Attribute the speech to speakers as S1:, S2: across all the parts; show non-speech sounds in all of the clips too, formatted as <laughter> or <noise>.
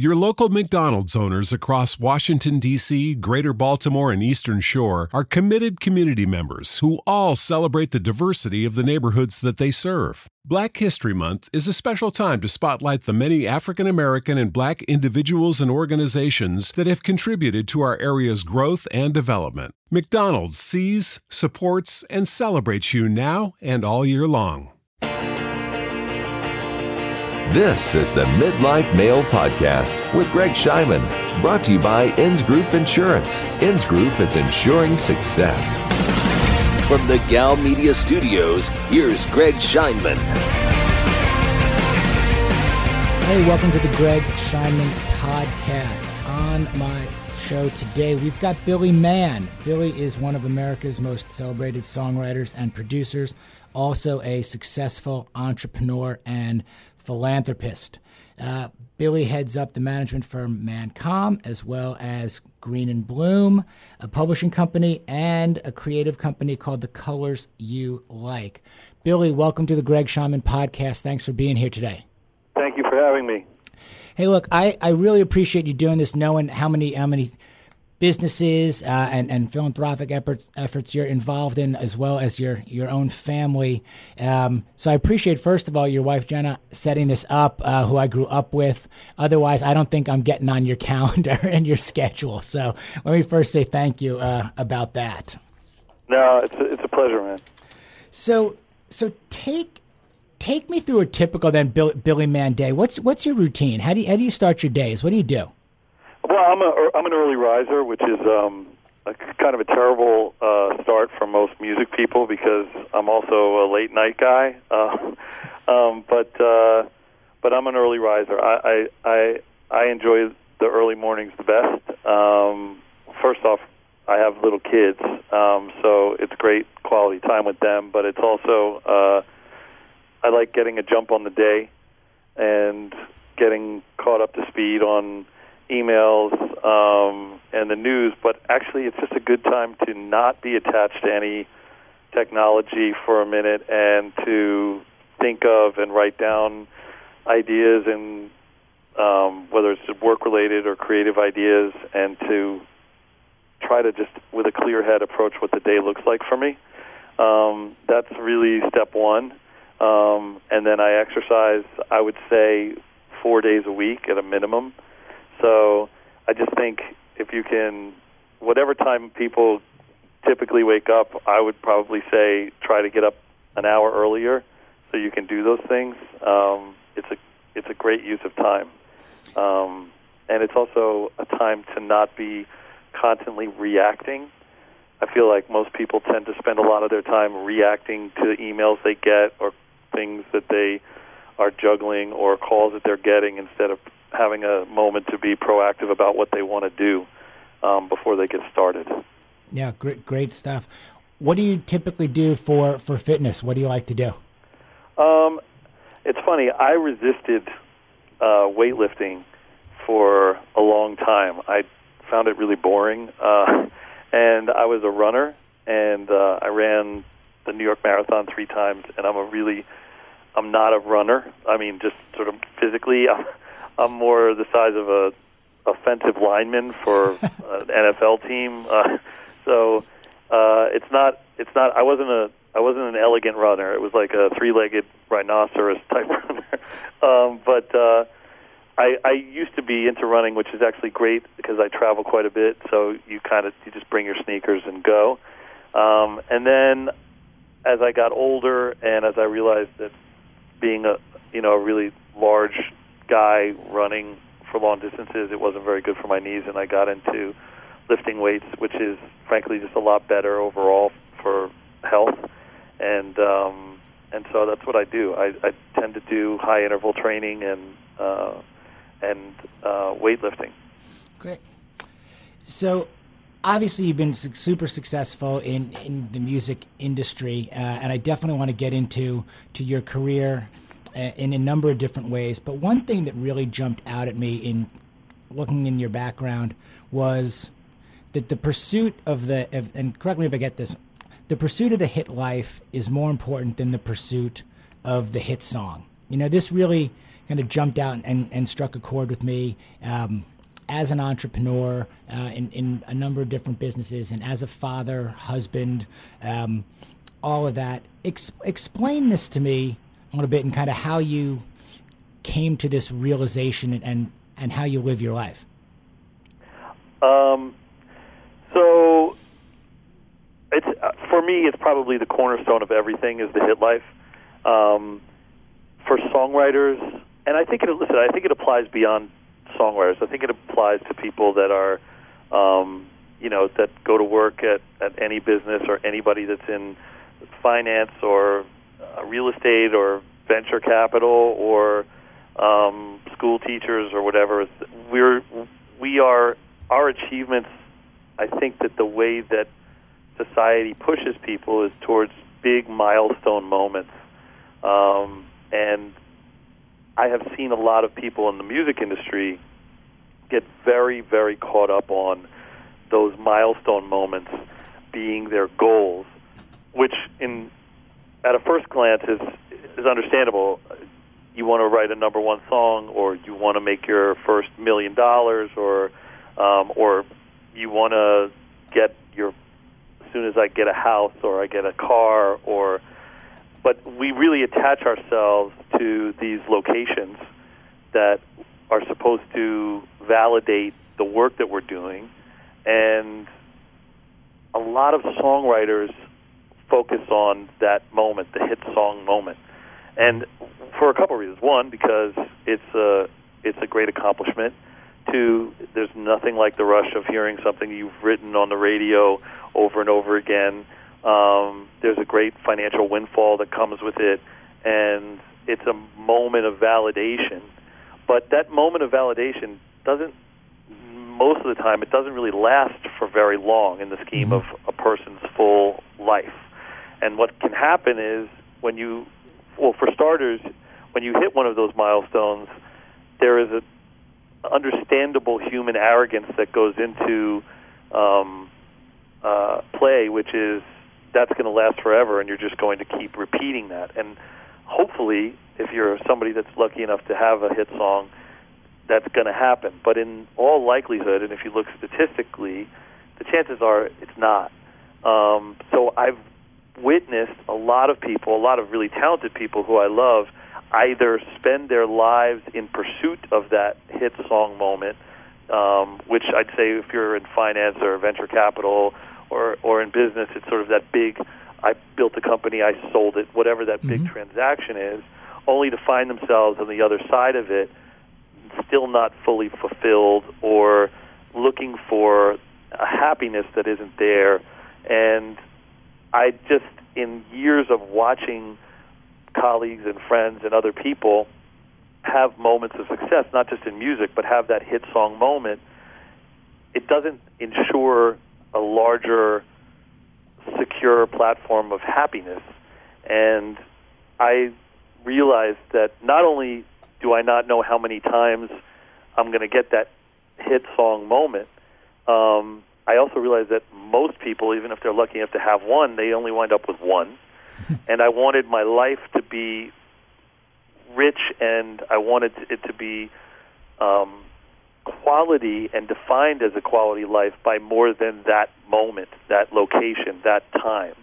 S1: Your local McDonald's owners across Washington, D.C., Greater Baltimore, and Eastern Shore are committed community members who all celebrate the diversity of the neighborhoods that they serve. Black History Month is a special time to spotlight the many African American and black individuals and organizations that have contributed to our area's growth and development. McDonald's sees, supports, and celebrates you now and all year long.
S2: This is the Midlife Male Podcast with Greg Scheinman, brought to you by Inns Group Insurance. Inns Group is insuring success.
S3: From the Gal Media Studios, here's Greg Scheinman.
S4: Hey, welcome to the Greg Scheinman Podcast. On my show today, we've got Billy Mann. Billy is one of America's most celebrated songwriters and producers, also a successful entrepreneur and philanthropist. Uh, Billy heads up the management firm Manncom, as well as Green and Bloom, a publishing company, and a creative company called The Colors You Like. Billy, welcome to the Greg Scheinman podcast. Thanks for being here today.
S5: Thank you for having me.
S4: Hey, look, I, I really appreciate you doing this, knowing how many how many businesses uh, and, and philanthropic efforts, efforts you're involved in, as well as your, your own family. Um, so I appreciate, first of all, your wife Jenna setting this up, uh, who I grew up with. Otherwise, I don't think I'm getting on your <laughs> calendar and your schedule. So let me first say thank you uh, about that.
S5: No, it's a, it's a pleasure, man.
S4: So so take take me through a typical then Billy, Billy Mann day. What's what's your routine? How do you, how do you start your days? What do you do?
S5: Well, I'm a I'm an early riser, which is um, a, kind of a terrible uh, start for most music people because I'm also a late night guy. <laughs> Uh, um, but uh, but I'm an early riser. I, I I I enjoy the early mornings the best. Um, first off, I have little kids, um, so it's great quality time with them. But it's also uh, I like getting a jump on the day and getting caught up to speed on emails um, and the news, but actually it's just a good time to not be attached to any technology for a minute and to think of and write down ideas and um, whether it's work related or creative ideas and to try to just with a clear head approach what the day looks like for me. Um, that's really step one. Um, and then I exercise, I would say, four days a week at a minimum. So I just think if you can, whatever time people typically wake up, I would probably say try to get up an hour earlier so you can do those things. Um, it's a it's a great use of time, um, and it's also a time to not be constantly reacting. I feel like most people tend to spend a lot of their time reacting to emails they get or things that they are juggling or calls that they're getting instead of having a moment to be proactive about what they want to do um, before they get started.
S4: Yeah, great, great stuff. What do you typically do for, for fitness? What do you like to do?
S5: Um, it's funny. I resisted uh, weightlifting for a long time. I found it really boring, uh, <laughs> and I was a runner, and uh, I ran the New York Marathon three times, and I'm a really I'm not a runner. I mean, just sort of physically, <laughs> I'm, I'm more the size of a offensive lineman for <laughs> an NFL team. Uh, so uh, it's not it's not. I wasn't a I wasn't an elegant runner. It was like a three-legged rhinoceros type <laughs> runner. um, but uh, I, I used to be into running, which is actually great because I travel quite a bit. So you kind of you just bring your sneakers and go. Um, and then as I got older and as I realized that being a you know a really large guy running for long distances, it wasn't very good for my knees, and I got into lifting weights, which is frankly just a lot better overall for health. And um, and so that's what I do. I, I tend to do high interval training and uh, and uh, weightlifting.
S4: Great. So obviously you've been super successful in, in the music industry, uh, and I definitely want to get into to your career in a number of different ways. But one thing that really jumped out at me in looking in your background was that the pursuit of the of, and correct me if I get this, the pursuit of the hit life is more important than the pursuit of the hit song. You know, this really kind of jumped out and, and struck a chord with me. Um, as an entrepreneur uh, in, in a number of different businesses and as a father, husband, um, all of that. Ex- explain this to me a little bit and kind of how you came to this realization and, and, and how you live your life.
S5: Um, so it's uh, for me, it's probably the cornerstone of everything is the hit life. Um, for songwriters, and I think it listen, I think it applies beyond songwriters. I think it applies to people that are, um, you know, that go to work at at any business or anybody that's in finance or uh, real estate or venture capital or um, school teachers or whatever. We're we are our achievements. I think that the way that society pushes people is towards big milestone moments, um, and I have seen a lot of people in the music industry get very, very caught up on those milestone moments being their goals, which in at a first glance is is understandable. You want to write a number one song, or you want to make your first million dollars, or um, or you want to get your as soon as I get a house or I get a car, or but we really attach ourselves to these locations that are supposed to validate the work that we're doing, and a lot of songwriters focus on that moment, the hit song moment, and for a couple of reasons. One, because it's a it's a great accomplishment. Two, there's nothing like the rush of hearing something you've written on the radio over and over again. Um, there's a great financial windfall that comes with it, and it's a moment of validation. But that moment of validation doesn't, most of the time, it doesn't really last for very long in the scheme mm-hmm. of a person's full life. And what can happen is when you, well, for starters, when you hit one of those milestones, there is a understandable human arrogance that goes into um, uh, play, which is that's going to last forever, and you're just going to keep repeating that. And hopefully, if you're somebody that's lucky enough to have a hit song, that's going to happen. But in all likelihood, and if you look statistically, the chances are it's not. Um, so I've witnessed a lot of people, a lot of really talented people who I love, either spend their lives in pursuit of that hit song moment, um, which I'd say if you're in finance or venture capital or or in business, it's sort of that big. I built a company, I sold it, whatever that big mm-hmm. transaction is, only to find themselves on the other side of it, still not fully fulfilled or looking for a happiness that isn't there. And I just, in years of watching colleagues and friends and other people have moments of success, not just in music, but have that hit song moment, it doesn't ensure a larger, secure platform of happiness. And I realized that not only do I not know how many times I'm going to get that hit song moment, um, I also realized that most people, even if they're lucky enough to have one, they only wind up with one. <laughs> and I wanted my life to be rich, and I wanted it to be um, quality and defined as a quality life by more than that moment, that location, that time,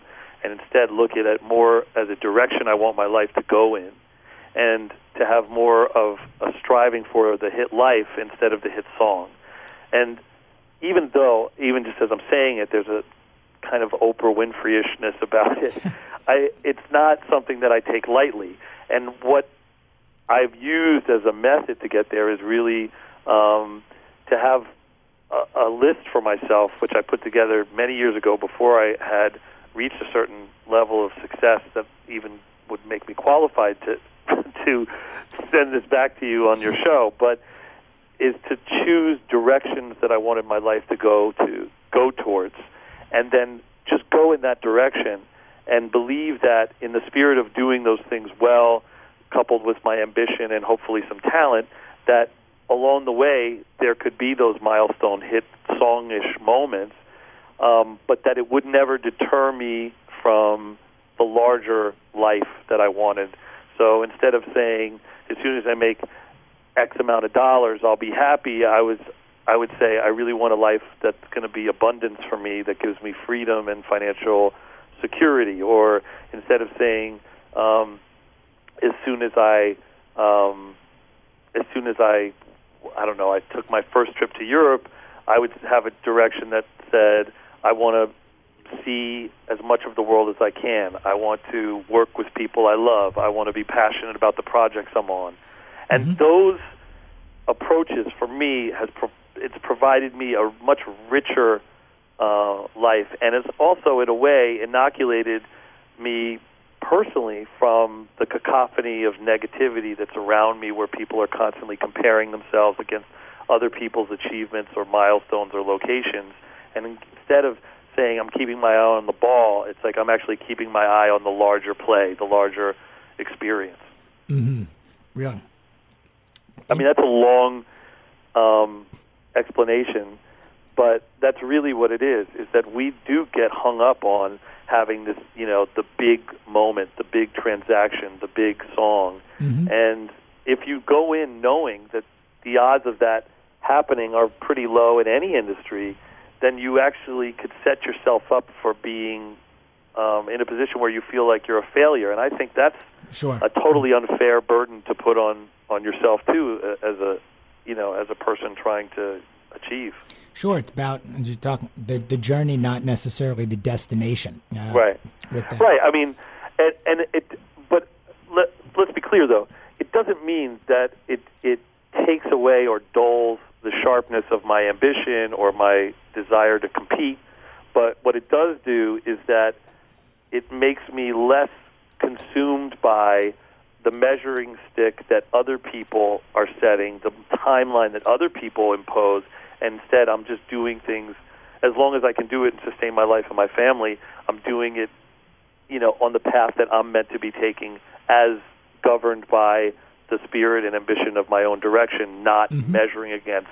S5: and instead look at it more as a direction I want my life to go in, and to have more of a striving for the hit life instead of the hit song. And even though, even just as I'm saying it, there's a kind of Oprah Winfrey-ishness about it. <laughs> I, it's not something that I take lightly. And what I've used as a method to get there is really um, to have a, a list for myself, which I put together many years ago before I had reached a certain level of success that even would make me qualified to <laughs> to send this back to you on your show. But is to choose directions that I wanted my life to go to go towards, and then just go in that direction and believe that in the spirit of doing those things well, coupled with my ambition and hopefully some talent, that along the way there could be those milestone hit songish moments, um, but that it would never deter me from the larger life that I wanted. So instead of saying, as soon as I make X amount of dollars, I'll be happy. I was I would say I really want a life that's going to be abundance for me, that gives me freedom and financial security. Or instead of saying, um, as soon as I, um, as soon as I, I don't know, I took my first trip to Europe, I would have a direction that said, I want to see as much of the world as I can. I want to work with people I love. I want to be passionate about the projects I'm on. And mm-hmm. those approaches for me has pro- it's provided me a much richer uh, life, and it's also, in a way, inoculated me personally from the cacophony of negativity that's around me, where people are constantly comparing themselves against other people's achievements or milestones or locations. And instead of saying I'm keeping my eye on the ball, it's like I'm actually keeping my eye on the larger play, the larger experience.
S4: Mm-hmm. Really.
S5: I mean, that's a long um, explanation, but that's really what it is. Is that we do get hung up on having this, you know, the big moment, the big transaction, the big song, mm-hmm. and if you go in knowing that the odds of that happening are pretty low in any industry, then you actually could set yourself up for being um, in a position where you feel like you're a failure. And I think that's
S4: sure.
S5: a totally unfair burden to put on on yourself too, as a you know, as a person trying to achieve.
S4: Sure, it's about you talk the the journey, not necessarily the destination.
S5: Uh, right. Right. I mean, and, and it. But let, let's be clear, though. It doesn't mean that it it takes away or dulls the sharpness of my ambition or my desire to compete. But what it does do is that it makes me less consumed by the measuring stick that other people are setting, the timeline that other people impose, and instead I'm just doing things as long as I can do it and sustain my life and my family, I'm doing it, you know, on the path that I'm meant to be taking as governed by the spirit and ambition of my own direction, not mm-hmm. measuring against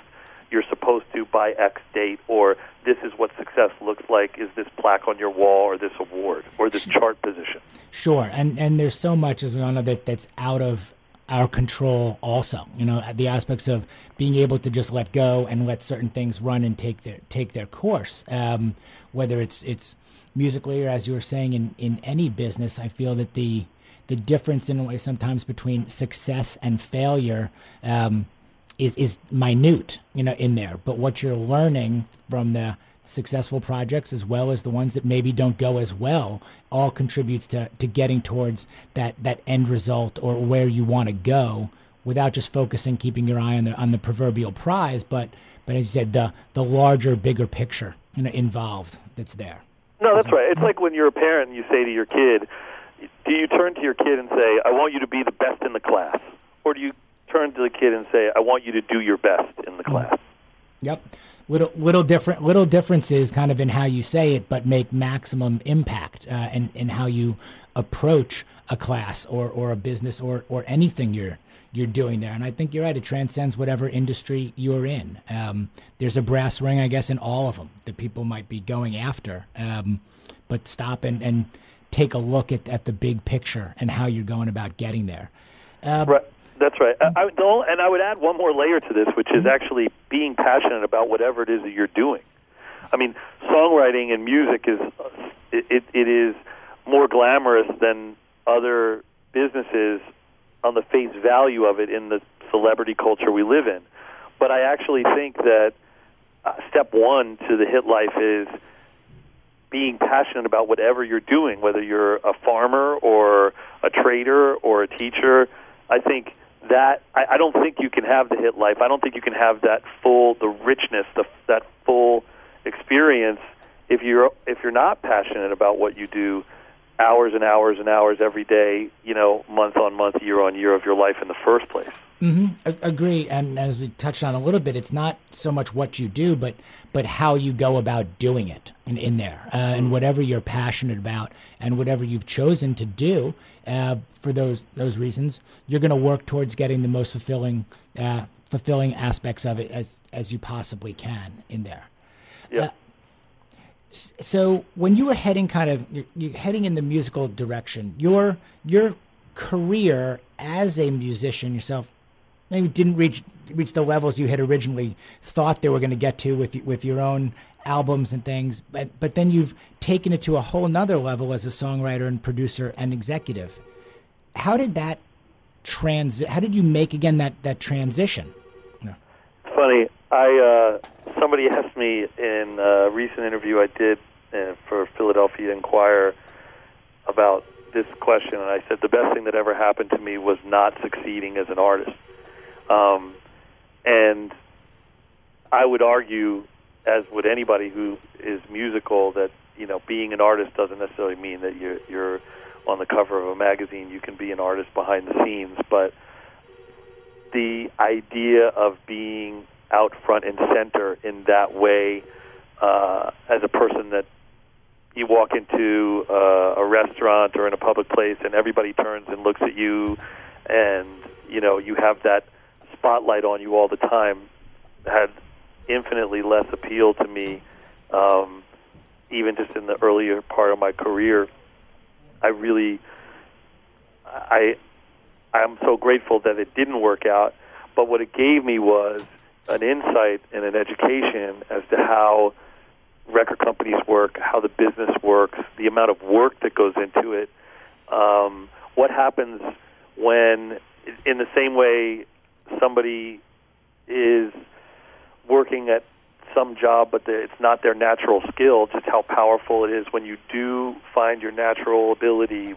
S5: you're supposed to by X date, or this is what success looks like. Is this plaque on your wall, or this award, or this chart position?
S4: Sure, and and there's so much as we all know that that's out of our control. Also, you know, the aspects of being able to just let go and let certain things run and take their take their course. Um, whether it's it's musically or as you were saying in in any business, I feel that the the difference in a way sometimes between success and failure um, is is minute, you know, in there. But what you're learning from the successful projects as well as the ones that maybe don't go as well all contributes to, to getting towards that, that end result or where you want to go without just focusing keeping your eye on the on the proverbial prize but but as you said the the larger bigger picture you know involved that's there
S5: no that's right it's like when you're a parent and you say to your kid do you turn to your kid and say i want you to be the best in the class or do you turn to the kid and say, "I want you to do your best in the class."
S4: Yep. Little little different little differences kind of in how you say it, but make maximum impact uh, in in how you approach a class or, or a business or, or anything you're you're doing there. And I think you're right; it transcends whatever industry you're in. Um, there's a brass ring, I guess, in all of them that people might be going after. Um, but stop and, and take a look at, at the big picture and how you're going about getting there.
S5: Uh, right. That's right. I, I, and I would add one more layer to this, which is mm-hmm. actually being passionate about whatever it is that you're doing. I mean, songwriting and music is it, it is more glamorous than other businesses on the face value of it in the celebrity culture we live in. But I actually think that uh, step one to the hit life is being passionate about whatever you're doing, whether you're a farmer or a trader or a teacher. I think that I, I don't think you can have the hit life. I don't think you can have that full, the richness, the, that full experience if you're if you're not passionate about what you do, hours and hours and hours every day, you know, month on month, year on year of your life in the first place.
S4: Mm-hmm. agree. And as we touched on a little bit, it's not so much what you do, but but how you go about doing it in, in there, uh, and whatever you're passionate about, and whatever you've chosen to do uh, for those those reasons, you're going to work towards getting the most fulfilling uh, fulfilling aspects of it as as you possibly can in there.
S5: Yeah. Uh,
S4: so when you were heading kind of you're, you're heading in the musical direction, your your career as a musician yourself maybe didn't reach reach the levels you had originally thought they were going to get to with with your own albums and things. But but then you've taken it to a whole nother level as a songwriter and producer and executive. How did that trans? How did you make again that that transition?
S5: No. Funny, I uh, somebody <laughs> asked me in a recent interview I did uh, for Philadelphia Inquirer about this question, and I said the best thing that ever happened to me was not succeeding as an artist. Um, and I would argue, as would anybody who is musical, that you know being an artist doesn't necessarily mean that you're you're on the cover of a magazine. You can be an artist behind the scenes, but the idea of being out front and center in that way uh, as a person that you walk into uh, a restaurant or in a public place and everybody turns and looks at you and you know you have that spotlight on you all the time had infinitely less appeal to me um, even just in the earlier part of my career. I really I I'm so grateful that it didn't work out but what it gave me was an insight and an education as to how record companies work, how the business works, the amount of work that goes into it, um, what happens when, in the same way, somebody is working at some job, but it's not their natural skill, just how powerful it is when you do find your natural ability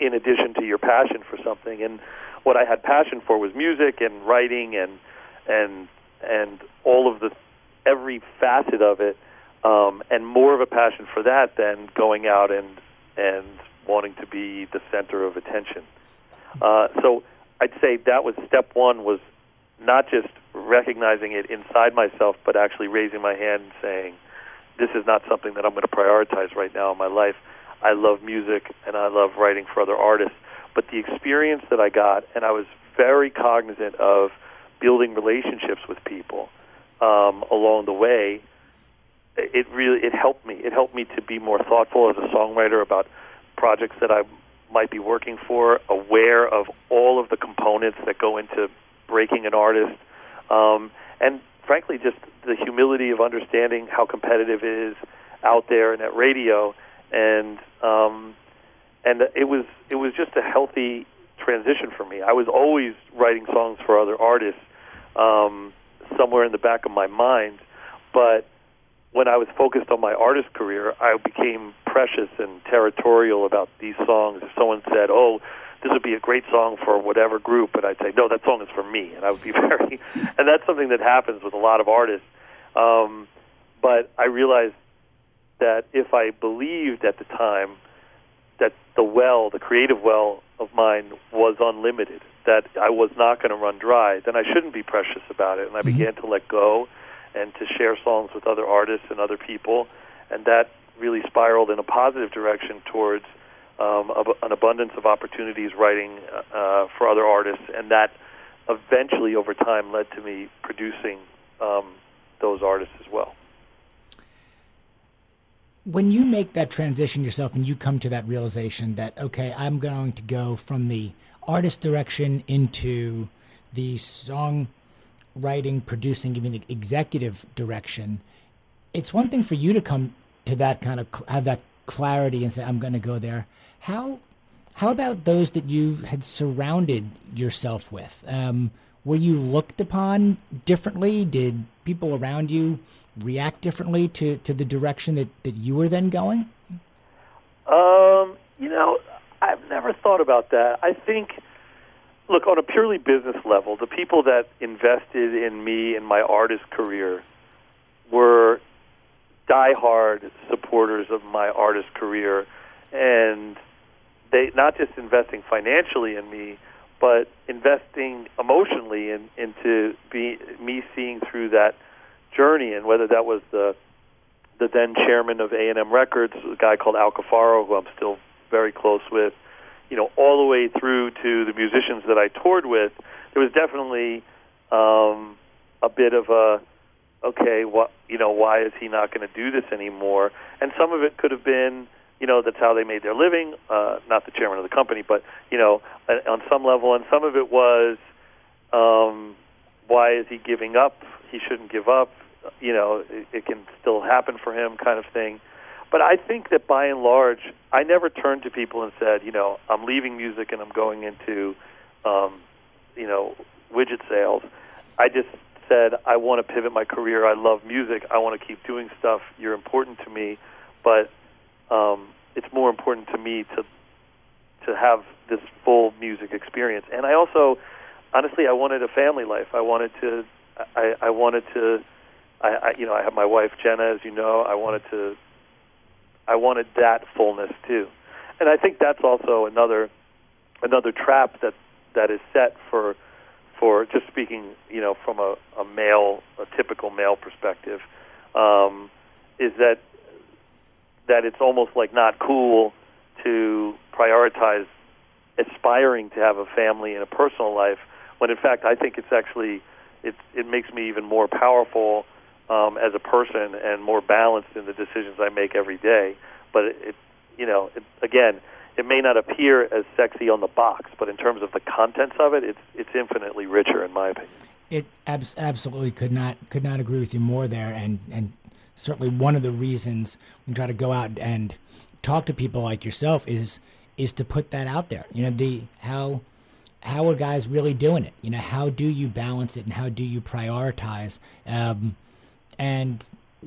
S5: in addition to your passion for something. And what I had passion for was music and writing and and and all of the every facet of it um, and more of a passion for that than going out and and wanting to be the center of attention. Uh, so I'd say that was step one was not just recognizing it inside myself, but actually raising my hand and saying, "This is not something that I'm going to prioritize right now in my life." I love music and I love writing for other artists, but the experience that I got, and I was very cognizant of building relationships with people um, along the way it really it helped me. It helped me to be more thoughtful as a songwriter about projects that I might be working for, aware of all of the components that go into breaking an artist, um, and frankly, just the humility of understanding how competitive it is out there and at radio, and um, and it was it was just a healthy transition for me. I was always writing songs for other artists um, somewhere in the back of my mind, but when I was focused on my artist career, I became precious and territorial about these songs. If someone said, "Oh, this would be a great song for whatever group," and I'd say, "No, that song is for me," and I would be <laughs> very, and that's something that happens with a lot of artists. Um, but I realized that if I believed at the time that the well, the creative well of mine, was unlimited, that I was not going to run dry, then I shouldn't be precious about it, and I mm-hmm. began to let go and to share songs with other artists and other people, and that really spiraled in a positive direction towards um, an abundance of opportunities writing uh, for other artists, and that eventually, over time, led to me producing um, those artists as well.
S4: When you make that transition yourself and you come to that realization that, okay, I'm going to go from the artist direction into the song writing, producing, even the executive direction, it's one thing for you to come to that kind of have that clarity and say, "I'm going to go there." How how about those that you had surrounded yourself with? Um, were you looked upon differently? Did people around you react differently to, to the direction that, that you were then going?
S5: Um, you know, I've never thought about that. I think look on a purely business level, the people that invested in me in my artist career were diehard supporters of my artist career, and they not just investing financially in me, but investing emotionally in, into be, me seeing through that journey, and whether that was the the then chairman of A&M Records, a guy called Al Cafaro, who I'm still very close with, you know, all the way through to the musicians that I toured with, there was definitely um, a bit of a okay, what you know, why is he not going to do this anymore? And some of it could have been, you know, that's how they made their living. Uh, not the chairman of the company, but you know, on some level, and some of it was Um, why is he giving up? He shouldn't give up. You know, it, it can still happen for him, kind of thing. But I think that by and large, I never turned to people and said, you know, I'm leaving music and I'm going into, um, you know, widget sales. I just said, I want to pivot my career. I love music. I want to keep doing stuff. You're important to me, but um, it's more important to me to to have this full music experience. And I also, honestly, I wanted a family life. I wanted to, I, I wanted to, I, I, you know, I have my wife Jenna, as you know. I wanted to, I wanted that fullness too. And I think that's also another, another trap that that is set for, for just speaking, you know, from a, a male, a typical male perspective, um, is that that it's almost like not cool to prioritize aspiring to have a family and a personal life when in fact I think it's actually it it makes me even more powerful um, as a person and more balanced in the decisions I make every day. But it, it you know, it, again, it may not appear as sexy on the box, but in terms of the contents of it, it's it's infinitely richer in my opinion.
S4: It abs- absolutely could not could not agree with you more there, and and certainly one of the reasons we try to go out and talk to people like yourself is is to put that out there. You know, the how how are guys really doing it? You know, how do you balance it and how do you prioritize? Um, and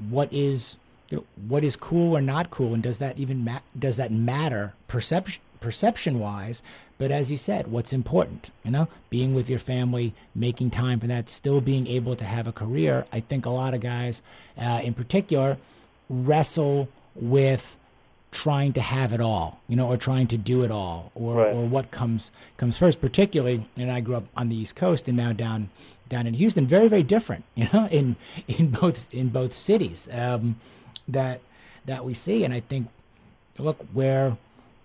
S4: what is you know, what is cool or not cool, and does that even ma- does that matter perception perception wise? But as you said, what's important? You know, being with your family, making time for that, still being able to have a career. I think a lot of guys, uh, in particular, wrestle with trying to have it all, you know, or trying to do it all, or,
S5: right.
S4: or what comes comes first. Particularly, and I grew up on the East Coast and now down down in Houston. Very very different, <laughs> you know, in in both in both cities um, that that we see. And I think, look where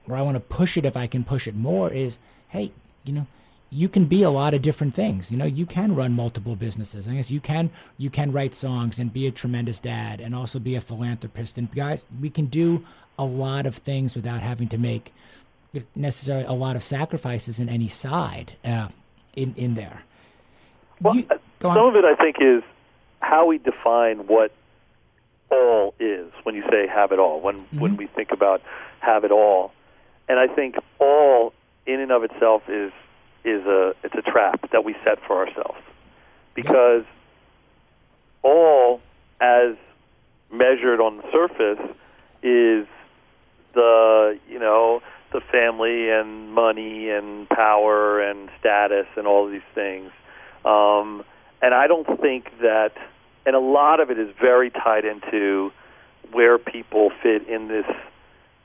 S4: where I want to push it if I can push it more is, hey, you know, you can be a lot of different things. You know, you can run multiple businesses. I guess you can you can write songs and be a tremendous dad and also be a philanthropist. And guys, we can do a lot of things without having to make necessarily a lot of sacrifices in any side uh, in in there.
S5: Well, you, some of it I think is how we define what all is when you say have it all. When mm-hmm. when we think about have it all, and I think all in and of itself is is a it's a trap that we set for ourselves because all as measured on the surface is the you know the family and money and power and status and all of these things um, and I don't think that and a lot of it is very tied into where people fit in this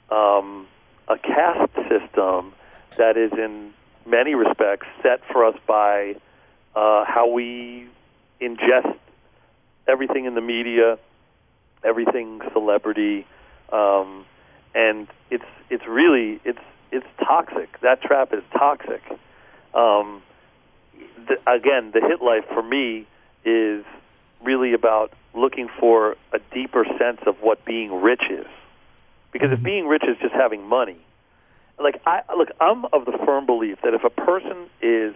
S5: um, a caste system that is in many respects set for us by uh, how we ingest everything in the media, everything celebrity, um, and it's it's really it's it's toxic. That trap is toxic. Um, the, again, the hit life for me is really about looking for a deeper sense of what being rich is. Because if mm-hmm. being rich is just having money, like I look, I'm of the firm belief that if a person is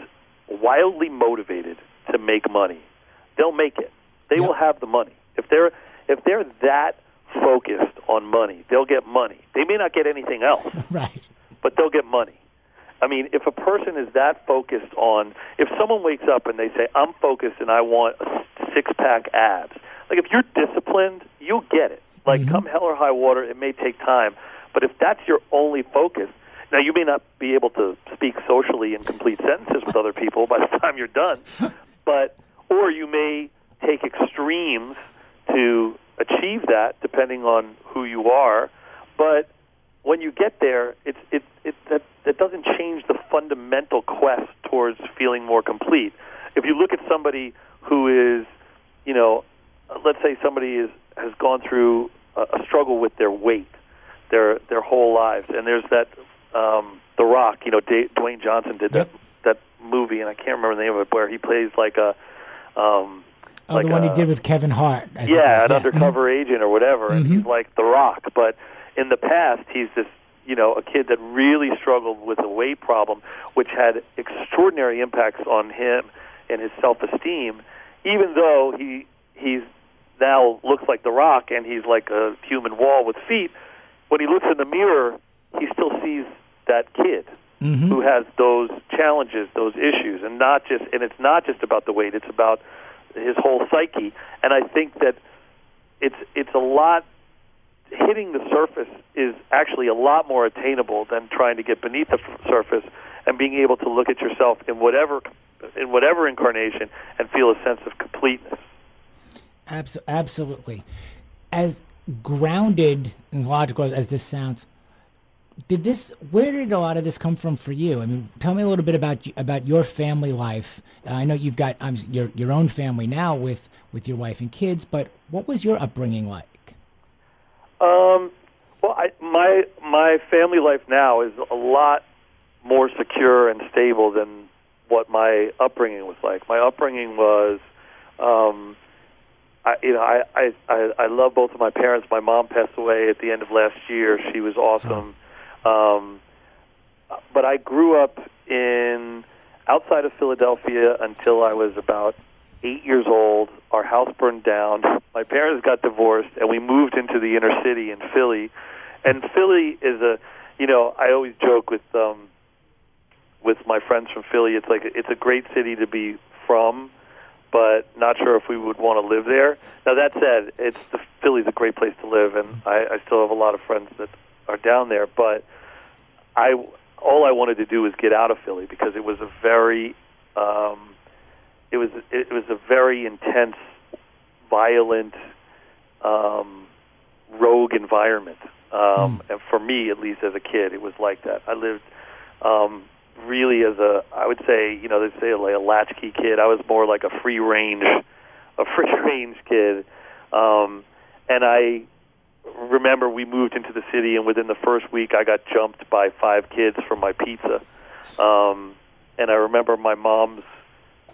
S5: wildly motivated to make money, they'll make it. They yep. will have the money. If they're if they're that focused on money, they'll get money. They may not get anything else, <laughs>
S4: right?
S5: But they'll get money. I mean, if a person is that focused on, if someone wakes up and they say, "I'm focused and I want six pack abs," like if you're disciplined, you'll get it. Like mm-hmm. come hell or high water, it may take time, but if that's your only focus, now, you may not be able to speak socially in complete sentences with other people by the <laughs> time you're done, but or you may take extremes to achieve that, depending on who you are. But when you get there, it's it it that that doesn't change the fundamental quest towards feeling more complete. If you look at somebody who is, you know, let's say somebody is has gone through a, a struggle with their weight their their whole lives, and there's that um, The Rock. You know, D- Dwayne Johnson did that that movie, and I can't remember the name of it, where he plays like a. Um,
S4: oh,
S5: like
S4: the one
S5: a,
S4: he did with Kevin Hart.
S5: I yeah, an undercover mm-hmm. agent or whatever, and mm-hmm. he's like The Rock. But in the past, he's this you know a kid that really struggled with a weight problem, which had extraordinary impacts on him and his self-esteem, even though he he's now looks like the Rock and he's like a human wall with feet. When he looks in the mirror, he still sees that kid
S4: Mm-hmm.
S5: who has those challenges, those issues, and not just and it's not just about the weight; it's about his whole psyche. And I think that it's it's a lot hitting the surface is actually a lot more attainable than trying to get beneath the f- surface and being able to look at yourself in whatever in whatever incarnation and feel a sense of completeness.
S4: Absolutely. As grounded and logical as, this sounds, did this? Where did a lot of this come from for you? I mean, tell me a little bit about about your family life. Uh, I know you've got um, your your own family now with with your wife and kids, but what was your upbringing like?
S5: Um, well, I, my my family life now is a lot more secure and stable than what my upbringing was like. My upbringing was, um, I, you know, I, I I I love both of my parents. My mom passed away at the end of last year. She was awesome, um, but I grew up in outside of Philadelphia until I was about eight years old. Our house burned down. My parents got divorced, and we moved into the inner city in Philly. And Philly is a, you know, I always joke with um, with my friends from Philly. It's like it's a great city to be from, but not sure if we would want to live there. Now that said, it's the Philly's a great place to live, and I, I still have a lot of friends that are down there. But I all I wanted to do was get out of Philly because it was a very um, it was it was a very intense, violent, um, rogue environment. Um, And for me, at least as a kid, it was like that. I lived um, really as a I would say you know they say like a latchkey kid. I was more like a free range, a <laughs> free range kid. Um, and I remember we moved into the city, and within the first week, I got jumped by five kids for my pizza. Um, and I remember my mom's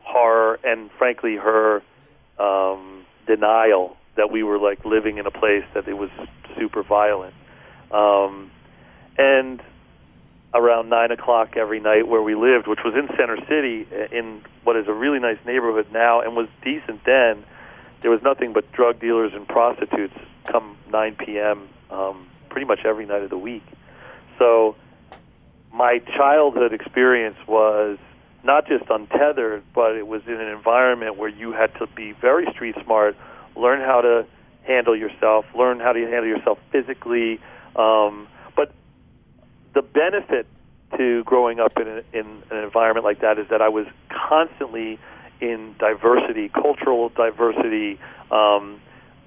S5: horror and, frankly, her um, denial that we were like living in a place that it was super violent. Um, and around nine o'clock every night where we lived, which was in Center City, in what is a really nice neighborhood now, and was decent then. There was nothing but drug dealers and prostitutes come 9 p.m. Um, pretty much every night of the week. So my childhood experience was not just untethered, but it was in an environment where you had to be very street smart, learn how to handle yourself, learn how to handle yourself physically. Um, the benefit to growing up in, a, in an environment like that is that I was constantly in diversity, cultural diversity, um,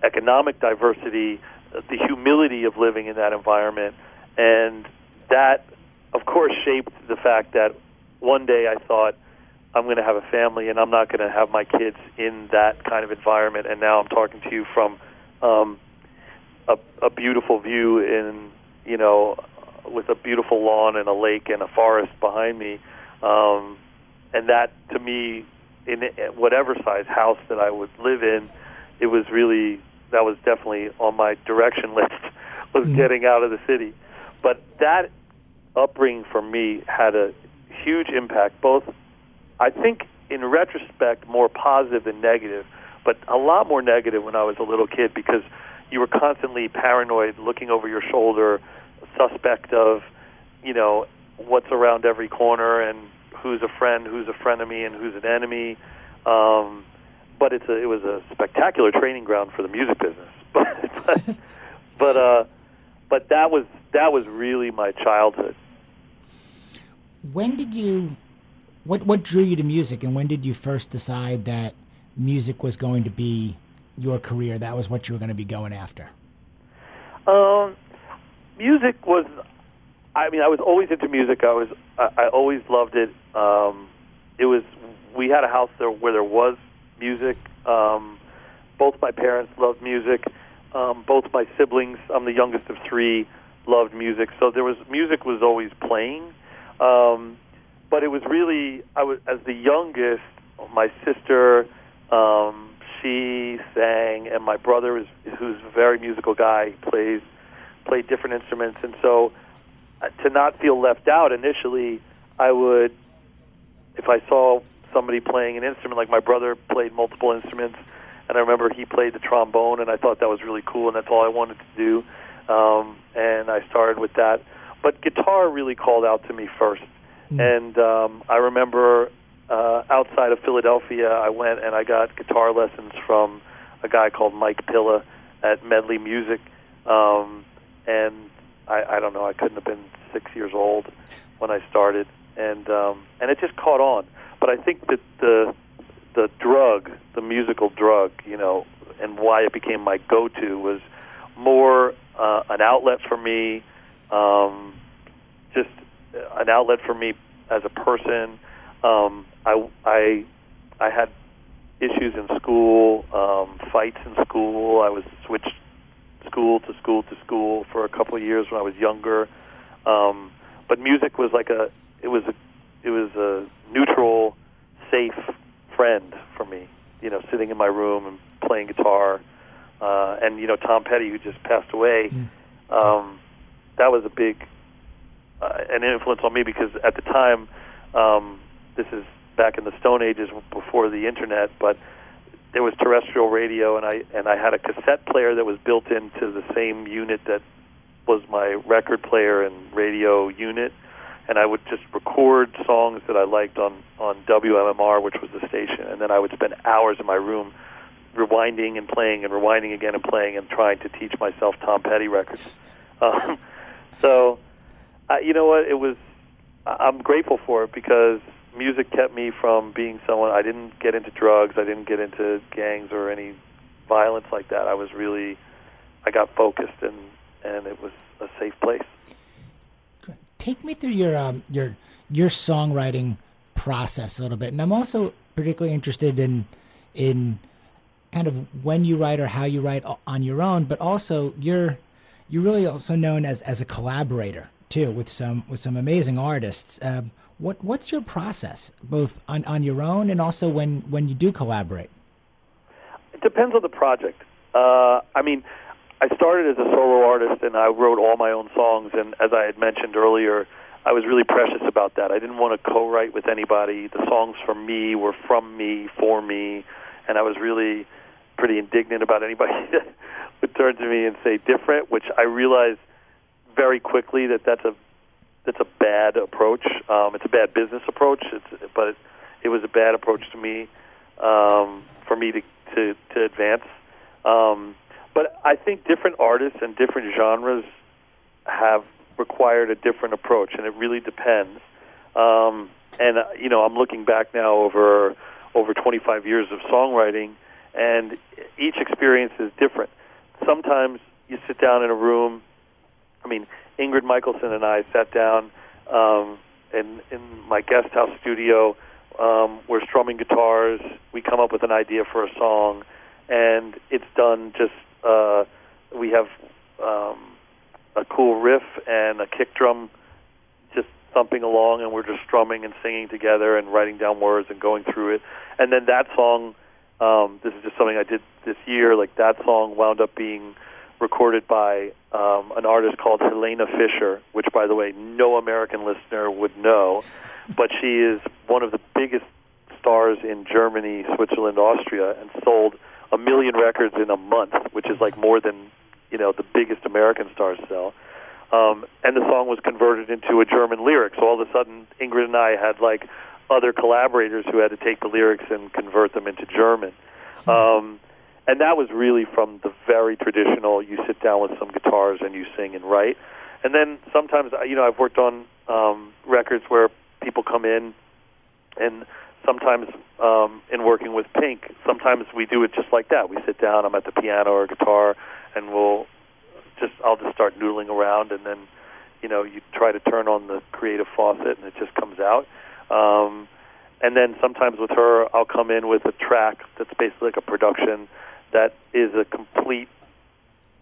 S5: economic diversity, the humility of living in that environment, and that, of course, shaped the fact that one day I thought I'm going to have a family and I'm not going to have my kids in that kind of environment. And now I'm talking to you from um, a, a beautiful view in, you know, with a beautiful lawn and a lake and a forest behind me. Um, and that, to me, in whatever size house that I would live in, it was really that was definitely on my direction <laughs> list was
S4: Mhm.
S5: getting out of the city. But that upbringing for me had a huge impact, both I think in retrospect more positive than negative, but a lot more negative when I was a little kid because you were constantly paranoid, looking over your shoulder, suspect of, you know, what's around every corner and who's a friend, who's a frenemy, and who's an enemy. Um, but it's a, it was a spectacular training ground for the music business. <laughs> But but but, uh, but that was that was really my childhood.
S4: When did you? What what drew you to music, and when did you first decide that music was going to be your career? That was what you were going to be going after.
S5: Um, music was. I mean, I was always into music. I was. I, I always loved it. Um, it was. We had a house there where there was music. Um, both my parents loved music. Um, both my siblings. I'm the youngest of three. Loved music. So there was music was always playing. Um, but it was really I was as the youngest. My sister. Um, she sang, and my brother is who's a very musical guy. Plays played different instruments, and so uh, to not feel left out initially, I would, if I saw somebody playing an instrument. Like my brother played multiple instruments, and I remember he played the trombone, and I thought that was really cool, and that's all I wanted to do. Um, and I started with that. But guitar really called out to me first. Mm. And um, I remember uh, outside of Philadelphia, I went and I got guitar lessons from a guy called Mike Pilla at Medley Music. Um, and I, I don't know, I couldn't have been six years old when I started, and um, and it just caught on. But I think that the the drug, the musical drug, you know, and why it became my go-to was more uh, an outlet for me, um, just an outlet for me as a person. Um, I I I had issues in school, um, fights in school. I was switched school to school to school for a couple of years when I was younger. Um, but music was like a it was a it was a neutral, safe friend for me. You know, sitting in my room and playing guitar, uh, and you know Tom Petty, who just passed away. Mm. Um, that was a big uh, an influence on me because at the time, um, this is back in the Stone Ages before the internet, but there was terrestrial radio, and I and I had a cassette player that was built into the same unit that was my record player and radio unit, and I would just record songs that I liked on on WMMR, which was the station, and then I would spend hours in my room rewinding and playing and rewinding again and playing and trying to teach myself Tom Petty records. <laughs> Um, so, uh, you know what? It was. I'm grateful for it because music kept me from being someone. I didn't get into drugs. I didn't get into gangs or any violence like that. I was really, I got focused and and it was a safe place.
S4: Take me through your um, your your songwriting process a little bit, and I'm also particularly interested in in kind of when you write or how you write on your own, but also you're you're really also known as as a collaborator too with some with some amazing artists. Um, what what's your process, both on, on your own and also when, when you do collaborate?
S5: It depends on the project. Uh, I mean, I started as a solo artist and I wrote all my own songs. And as I had mentioned earlier, I was really precious about that. I didn't want to co-write with anybody. The songs for me were from me, for me, and I was really pretty indignant about anybody <laughs> that would turn to me and say different, which I realized very quickly that that's a it's a bad approach. Um, it's a bad business approach. It's, but it, it was a bad approach to me um, for me to to, to advance. Um, but I think different artists and different genres have required a different approach, and it really depends. Um, and uh, you know, I'm looking back now over over 25 years of songwriting, and each experience is different. Sometimes you sit down in a room. I mean, Ingrid Michaelson and I sat down um, in in my guest house studio. Um, we're strumming guitars. We come up with an idea for a song, and it's done. Just uh, we have um, a cool riff and a kick drum, just thumping along, and we're just strumming and singing together and writing down words and going through it. And then that song. Um, this is just something I did this year. Like that song wound up being recorded by um, an artist called Helene Fischer, which, by the way, no American listener would know, but she is one of the biggest stars in Germany, Switzerland, Austria, and sold a million records in a month, which is like more than you know the biggest American stars sell. Um, and the song was converted into a German lyric. So all of a sudden, Ingrid and I had like other collaborators who had to take the lyrics and convert them into German. Um, and that was really from the very traditional. You sit down with some guitars and you sing and write. And then sometimes, you know, I've worked on um, records where people come in, and sometimes um, in working with Pink, sometimes we do it just like that. We sit down. I'm at the piano or guitar, and we'll just I'll just start noodling around, and then you know you try to turn on the creative faucet, and it just comes out. Um, and then sometimes with her, I'll come in with a track that's basically like a production that is a complete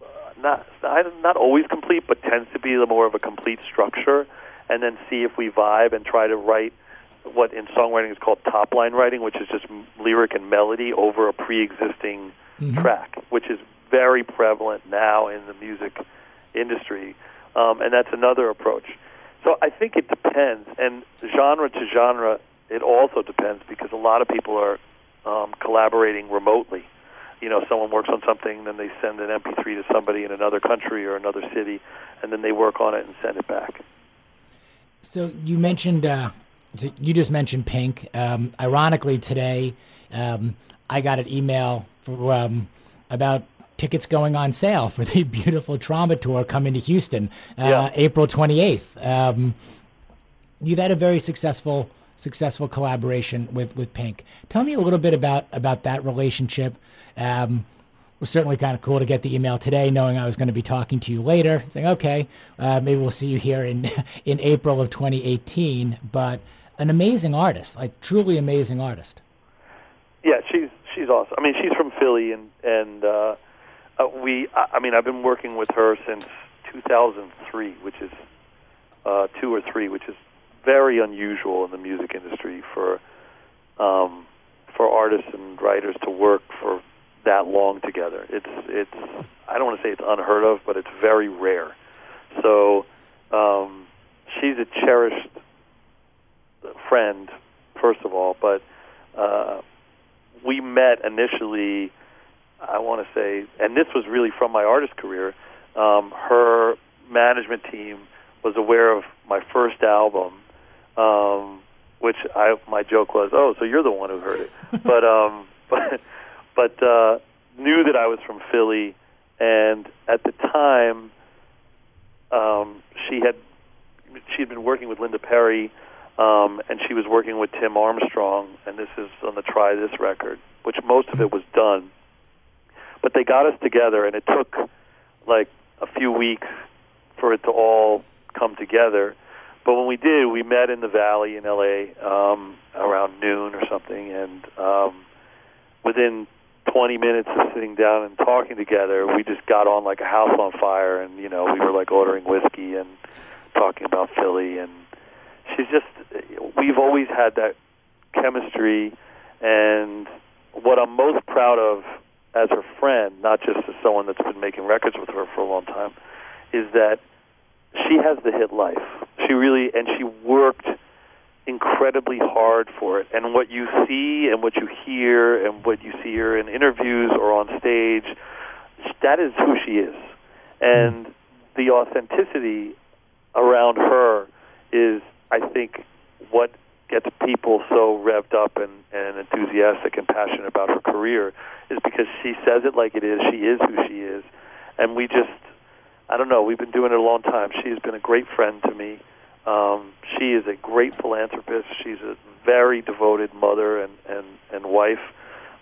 S5: uh, not not always complete, but tends to be the more of a complete structure, and then see if we vibe and try to write what in songwriting is called top line writing, which is just lyric and melody over a pre-existing mm-hmm. track, which is very prevalent now in the music industry, um, and that's another approach. So I think it depends, and genre to genre, it also depends because a lot of people are um, collaborating remotely. You know, someone works on something, then they send an MP3 to somebody in another country or another city, and then they work on it and send it back.
S4: So you mentioned, uh, you just mentioned Pink. Um, ironically, today um, I got an email for, um, about tickets going on sale for the <laughs> beautiful Trauma Tour coming to Houston, uh, yeah. April 28th. Um, you've had a very successful successful collaboration with with Pink. Tell me a little bit about about that relationship. Um, it was certainly kind of cool to get the email today, knowing I was going to be talking to you later, saying, "Okay, uh, maybe we'll see you here in <laughs> in April of 2018." But an amazing artist, like truly amazing artist.
S5: Yeah, she's she's awesome. I mean, she's from Philly, and and uh, uh, we. I, mean, I've been working with her since 2003, which is uh, two or three, which is very unusual in the music industry for um, for artists and writers to work for that long together. It's it's I don't want to say it's unheard of, but it's very rare. So um, she's a cherished friend, first of all, but uh, we met initially. I want to say, and this was really from my artist career. Um, her management team was aware of my first album um, which I my joke was, oh, so you're the one who heard it, <laughs> but um, <laughs> but but uh, knew that I was from Philly, and at the time, um, she had she had been working with Linda Perry, um, and she was working with Tim Armstrong, and this is on the Try This record, which most of it was done, but they got us together, and it took like a few weeks for it to all come together but when we did, we met in the Valley in L.A. Um, around noon or something, and um, within 20 minutes of sitting down and talking together, we just got on like a house on fire, and you know, we were like ordering whiskey and talking about Philly, and she's just. We've always had that chemistry, and what I'm most proud of as her friend, not just as someone that's been making records with her for a long time, is that she has the hit life. She really and she worked incredibly hard for it. And what you see and what you hear and what you see her in interviews or on stage, that is who she is. And mm. the authenticity around her is, I think, what gets people so revved up and, and enthusiastic and passionate about her career is because she says it like it is. She is who she is. And we just I don't know. We've been doing it a long time. She's been a great friend to me. Um, she is a great philanthropist. She's a very devoted mother and and and wife,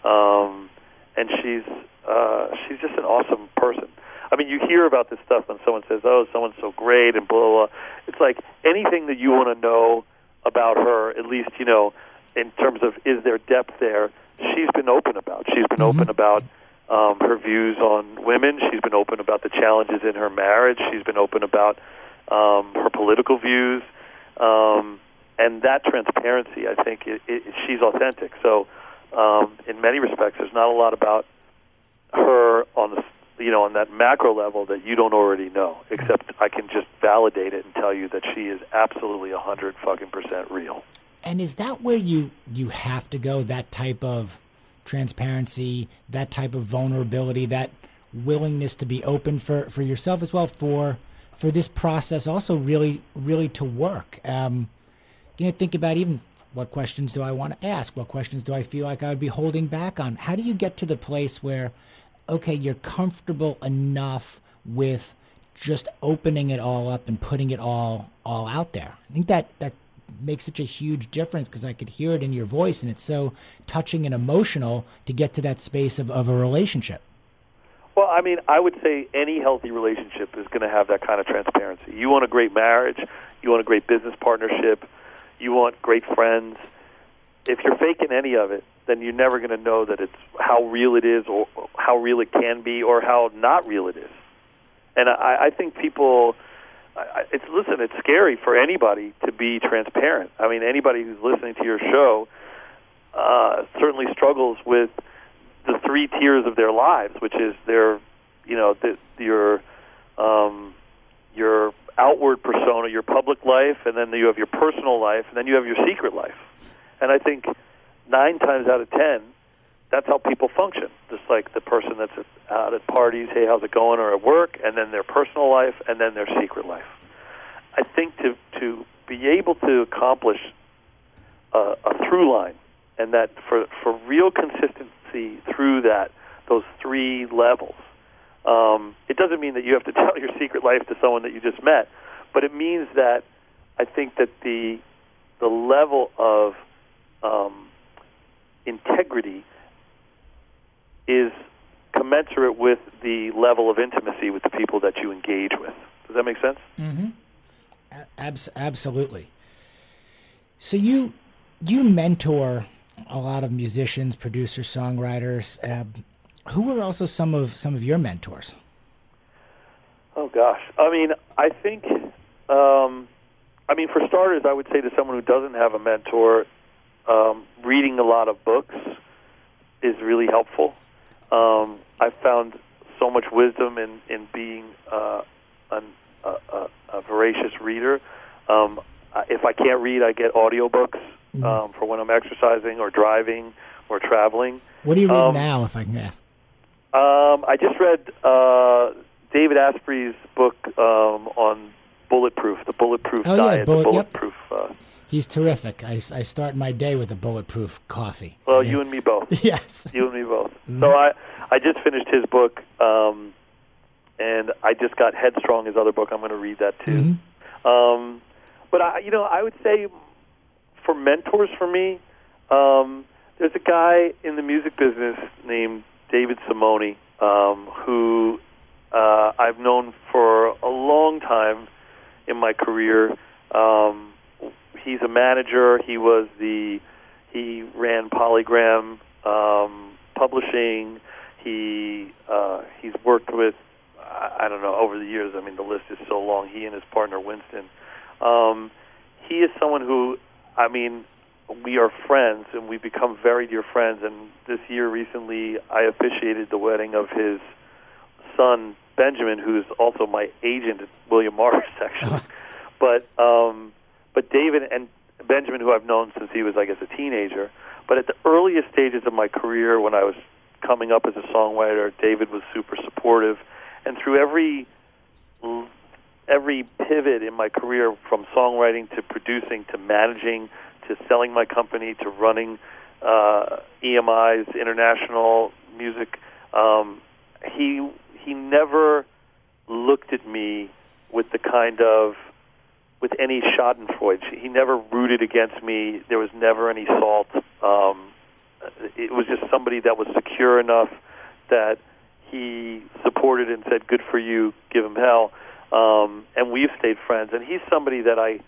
S5: um, and she's uh, she's just an awesome person. I mean, you hear about this stuff when someone says, "Oh, someone's so great," and blah blah. blah. It's like anything that you want to know about her. At least you know, in terms of is there depth there. She's been open about. She's been mm-hmm. open about um, her views on women. She's been open about the challenges in her marriage. She's been open about um, her political views, um, and that transparency, I think, it, it, she's authentic. So, um, in many respects, there's not a lot about her on the you know on that macro level that you don't already know. Except I can just validate it and tell you that she is absolutely a hundred fucking percent real.
S4: And is that where you you have to go? That type of transparency, that type of vulnerability, that willingness to be open for, for yourself as well for for this process also really really to work. Um, you know, think about even what questions do I want to ask? What questions do I feel like I would be holding back on? How do you get to the place where, okay, you're comfortable enough with just opening it all up and putting it all all out there? I think that that makes such a huge difference because I could hear it in your voice, and it's so touching and emotional to get to that space of, of a relationship.
S5: Well, I mean, I would say any healthy relationship is going to have that kind of transparency. You want a great marriage, you want a great business partnership, you want great friends. If you're faking any of it, then you're never going to know that it's how real it is, or how real it can be, or how not real it is. And I, I think people it's listen, it's scary for anybody to be transparent. I mean, anybody who's listening to your show uh, certainly struggles with the three tiers of their lives, which is their, you know, the, your um, your outward persona, your public life, and then you have your personal life, and then you have your secret life. And I think nine times out of ten, that's how people function. Just like the person that's out at parties, hey, how's it going, or at work, and then their personal life, and then their secret life. I think to to be able to accomplish a, a through line, and that for for real consistency through that those three levels. Um, it doesn't mean that you have to <laughs> tell your secret life to someone that you just met, but it means that I think that the the level of um, integrity is commensurate with the level of intimacy with the people that you engage with. Does that make sense?
S4: Mm-hmm. Abs- absolutely. So you you mentor a lot of musicians, producers, songwriters. Uh, who were also some of some of your mentors?
S5: Oh gosh, I mean, I think, um, I mean, for starters, I would say to someone who doesn't have a mentor, um, reading a lot of books is really helpful. Um, I've found so much wisdom in in being uh, an, a, a, a voracious reader. Um, if I can't read, I get audiobooks mm-hmm. um, for when I'm exercising or driving or traveling.
S4: What do you read um, now, if I can ask?
S5: Um, I just read uh, David Asprey's book um, on bulletproof, the bulletproof
S4: oh,
S5: diet,
S4: yeah, bullet,
S5: the bulletproof. Yep. Uh,
S4: He's terrific. I, I start my day with a bulletproof coffee.
S5: Well, yeah. you and me both. <laughs>
S4: yes.
S5: You and me both. Mm-hmm. So I, I just finished his book, um, and I just got Headstrong, his other book. I'm going to read that too. Mm-hmm. Um, but I, you know, I would say for mentors for me, um, there's a guy in the music business named David Simone um, who uh, I've known for a long time in my career. Um, he's a manager. He was the he ran Polygram um, Publishing. He uh, he's worked with I don't know over the years. I mean, the list is so long. He and his partner Winston. Um, he is someone who I mean we are friends and we've become very dear friends. And this year, recently, I officiated the wedding of his son Benjamin, who's also my agent at William Morris, <laughs> actually. <laughs> but um, but David and Benjamin, who I've known since he was, I guess, a teenager. But at the earliest stages of my career, when I was coming up as a songwriter, David was super supportive, and through every every pivot in my career, from songwriting to producing to managing to selling my company to running uh, EMI's international music, um, he he never looked at me with the kind of with any Schadenfreude. He never rooted against me. There was never any salt. Um, it was just somebody that was secure enough that he supported and said, "Good for you, give him hell." Um, and we've stayed friends. And he's somebody that I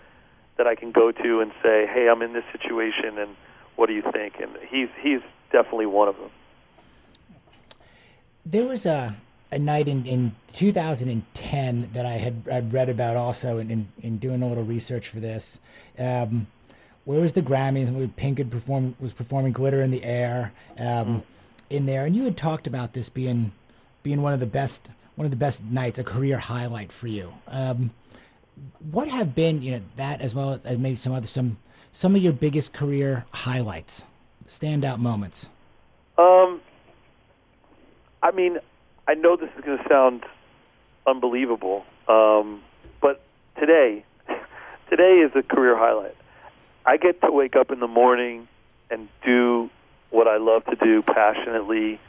S5: that I can go to and say, "Hey, I'm in this situation, and what do you think?" And he's he's definitely one of them.
S4: There was a a night in, in 2010 that I had I'd read about also in, in, in doing a little research for this. Um, where was the Grammys? And Pink had performed was performing "Glitter in the Air" um, mm. in there, and you had talked about this being being one of the best one of the best nights, a career highlight for you. Um, what have been you know that as well as maybe some other some some of your biggest career highlights, standout moments?
S5: Um, I mean, I know this is going to sound unbelievable, um, but today, <laughs> today is a career highlight. I get to wake up in the morning and do what I love to do passionately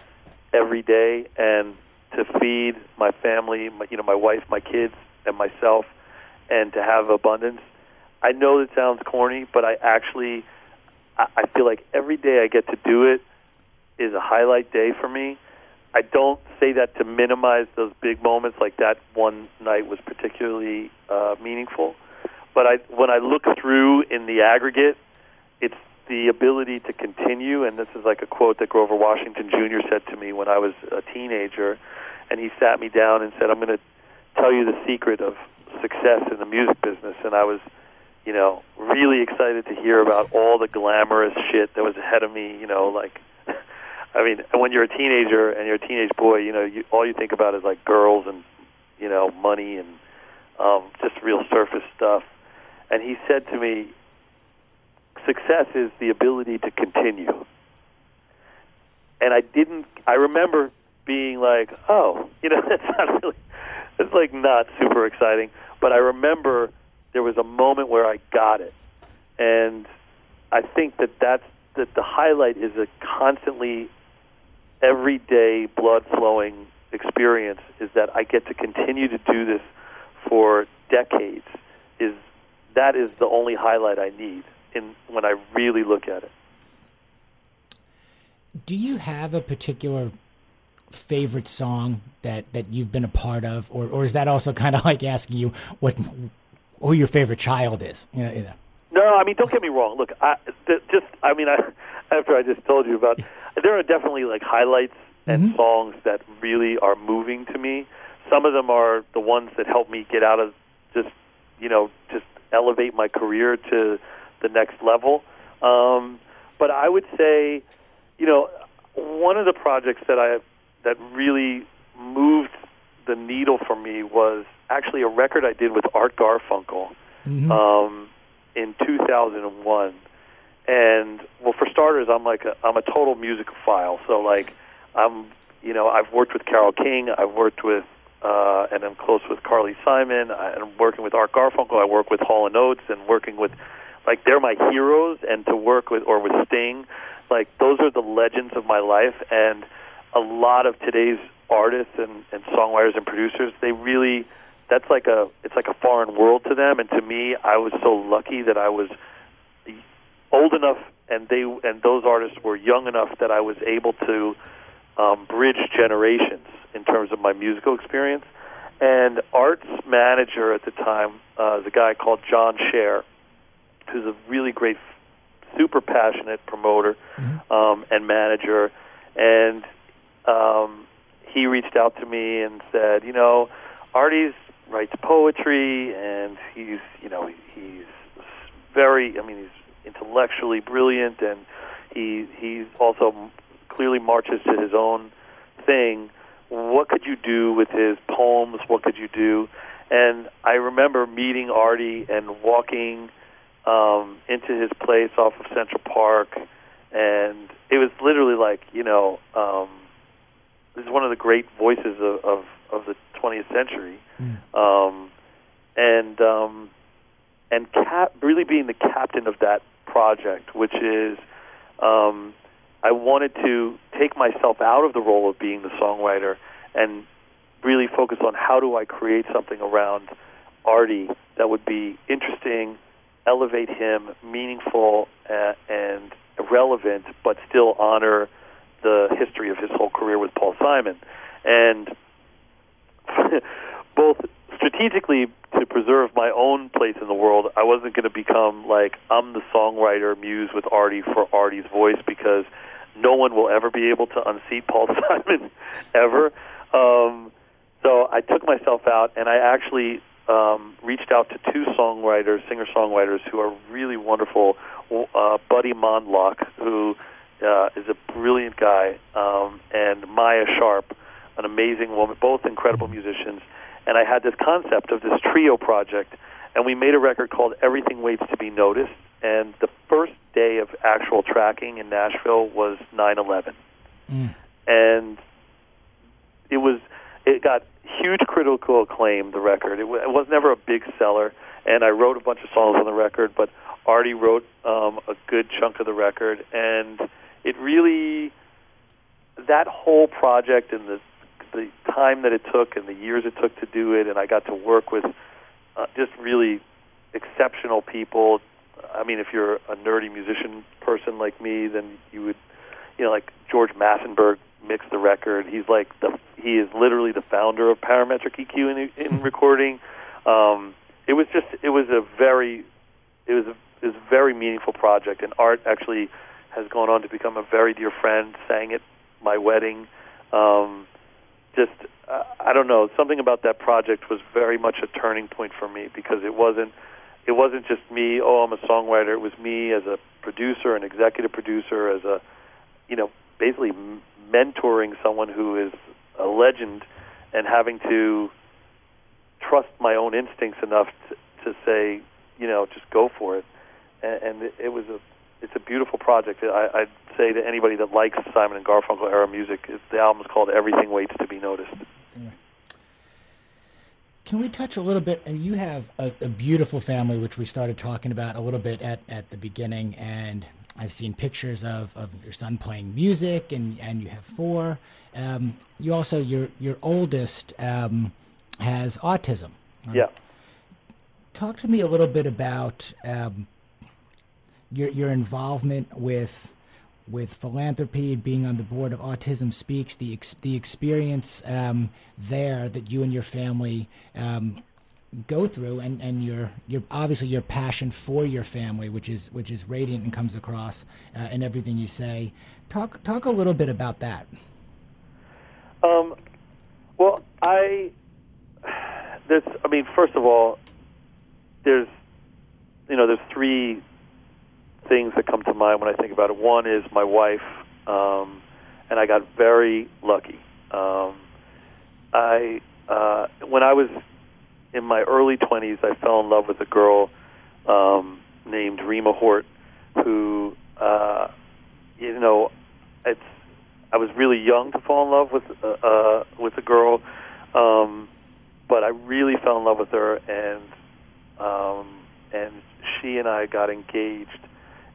S5: every day, and to feed my family, my, you know, my wife, my kids, and myself, and to have abundance. I know that sounds corny, but I actually, I, I feel like every day I get to do it is a highlight day for me I don't say that to minimize those big moments. Like that one night was particularly uh, meaningful, but I, when I look through in the aggregate, it's the ability to continue. And this is like a quote that Grover Washington Jr. said to me when I was a teenager, and he sat me down and said, "I'm going to tell you the secret of success in the music business." And I was, you know, really excited to hear about all the glamorous shit that was ahead of me. You know, like <laughs> I mean, when you're a teenager and you're a teenage boy, you know, you, all you think about is like girls and you know money and um, just real surface stuff. And he said to me, success is the ability to continue. And I didn't. I remember being like, oh, <laughs> you know, that's not really. It's like not super exciting. But I remember there was a moment where I got it, and I think that that's that the highlight is a constantly everyday blood flowing experience is that I get to continue to do this for decades is that is the only highlight I need in when I really look at it.
S4: Do you have a particular favorite song that, that you've been a part of, or or is that also kind of <laughs> like asking you what who your favorite child is? You know, you know.
S5: No, I mean, don't get me wrong. Look, I, th- just I mean, I, <laughs> after I just told you about, there are definitely like highlights and
S4: Mm-hmm.
S5: songs that really are moving to me. Some of them are the ones that help me get out of just you know just elevate my career to the next level. Um, but I would say, you know, one of the projects that I that really moved the needle for me was actually a record I did with Art Garfunkel um, in 2001. And well, for starters, I'm like a, I'm a total musicophile. So like, I'm you know I've worked with Carole King, I've worked with uh, and I'm close with Carly Simon. I, I'm working with Art Garfunkel. I work with Hall and Oates, and working with like they're my heroes. And to work with or with Sting, like those are the legends of my life. And a lot of today's artists and, and songwriters and producers, they really that's like a it's like a foreign world to them. And to me, I was so lucky that I was old enough and they and those artists were young enough that I was able to um, bridge generations in terms of my musical experience. And Art's manager at the time uh, is a guy called John Scher, who's a really great, super passionate promoter um, and manager. And um, he reached out to me and said, you know, Artie's writes poetry, and he's, you know, he's very, I mean, he's intellectually brilliant, and he he also clearly marches to his own thing. What could you do with his poems? What could you do? And I remember meeting Artie and walking um, into his place off of Central Park, and it was literally like, you know, um, is one of the great voices of of, of the 20th century, um, and um, and cap- really being the captain of that project, which is um, I wanted to take myself out of the role of being the songwriter and really focus on how do I create something around Artie that would be interesting, elevate him, meaningful, uh, and relevant, but still honor the history of his whole career with Paul Simon. And <laughs> both strategically to preserve my own place in the world, I wasn't going to become like I'm the songwriter muse with Artie for Artie's voice because no one will ever be able to unseat Paul <laughs> Simon ever. Um, so I took myself out and I actually um, reached out to two songwriters, singer songwriters who are really wonderful. Uh, Buddy Mondlock, who uh, is a brilliant guy, um, and Maia Sharp, an amazing woman, both incredible musicians. And I had this concept of this trio project, and we made a record called Everything Waits to Be Noticed. And the first day of actual tracking in Nashville was 9/11, and it was it got huge critical acclaim. The record it, w- it was never a big seller, and I wrote a bunch of songs on the record, but Artie wrote um, a good chunk of the record, and it really that whole project and the the time that it took and the years it took to do it, and I got to work with uh, just really exceptional people. I mean, if you're a nerdy musician person like me, then you would, you know, like George Massenburg mixed the record. He's like the he is literally the founder of parametric EQ in, in <laughs> recording. Um, it was just it was a very it was a, it was a very meaningful project, and Art actually has gone on to become a very dear friend. Sang at my wedding. Um, just uh, I don't know something about that project was very much a turning point for me because it wasn't it wasn't just me oh I'm a songwriter it was me as a producer an executive producer as a you know basically mentoring someone who is a legend and having to trust my own instincts enough to, to say you know just go for it and, and it was a it's a beautiful project. I, I'd say to anybody that likes Simon and Garfunkel era music, it, the album is called Everything Waits to Be Noticed.
S4: Can we touch a little bit? And you have a, a, beautiful family, which we started talking about a little bit at, at the beginning. And I've seen pictures of, of your son playing music, and, and you have four. Um, you also, your, your oldest um, has autism.
S5: Yeah.
S4: Talk to me a little bit about um, your, your involvement with with philanthropy, being on the board of Autism Speaks, the ex- the experience um, there that you and your family um, go through, and, and your your obviously your passion for your family, which is which is radiant and comes across uh, in everything you say. Talk talk a little bit about that.
S5: Um, well, I there's I mean, first of all, there's you know there's three things that come to mind when I think about it. One is my wife, um, and I got very lucky. Um, I uh, when I was in my early 20s, I fell in love with a girl um, named Rima Hort, who uh, you know, it's I was really young to fall in love with uh, uh, with a girl, um, but I really fell in love with her, and um, and she and I got engaged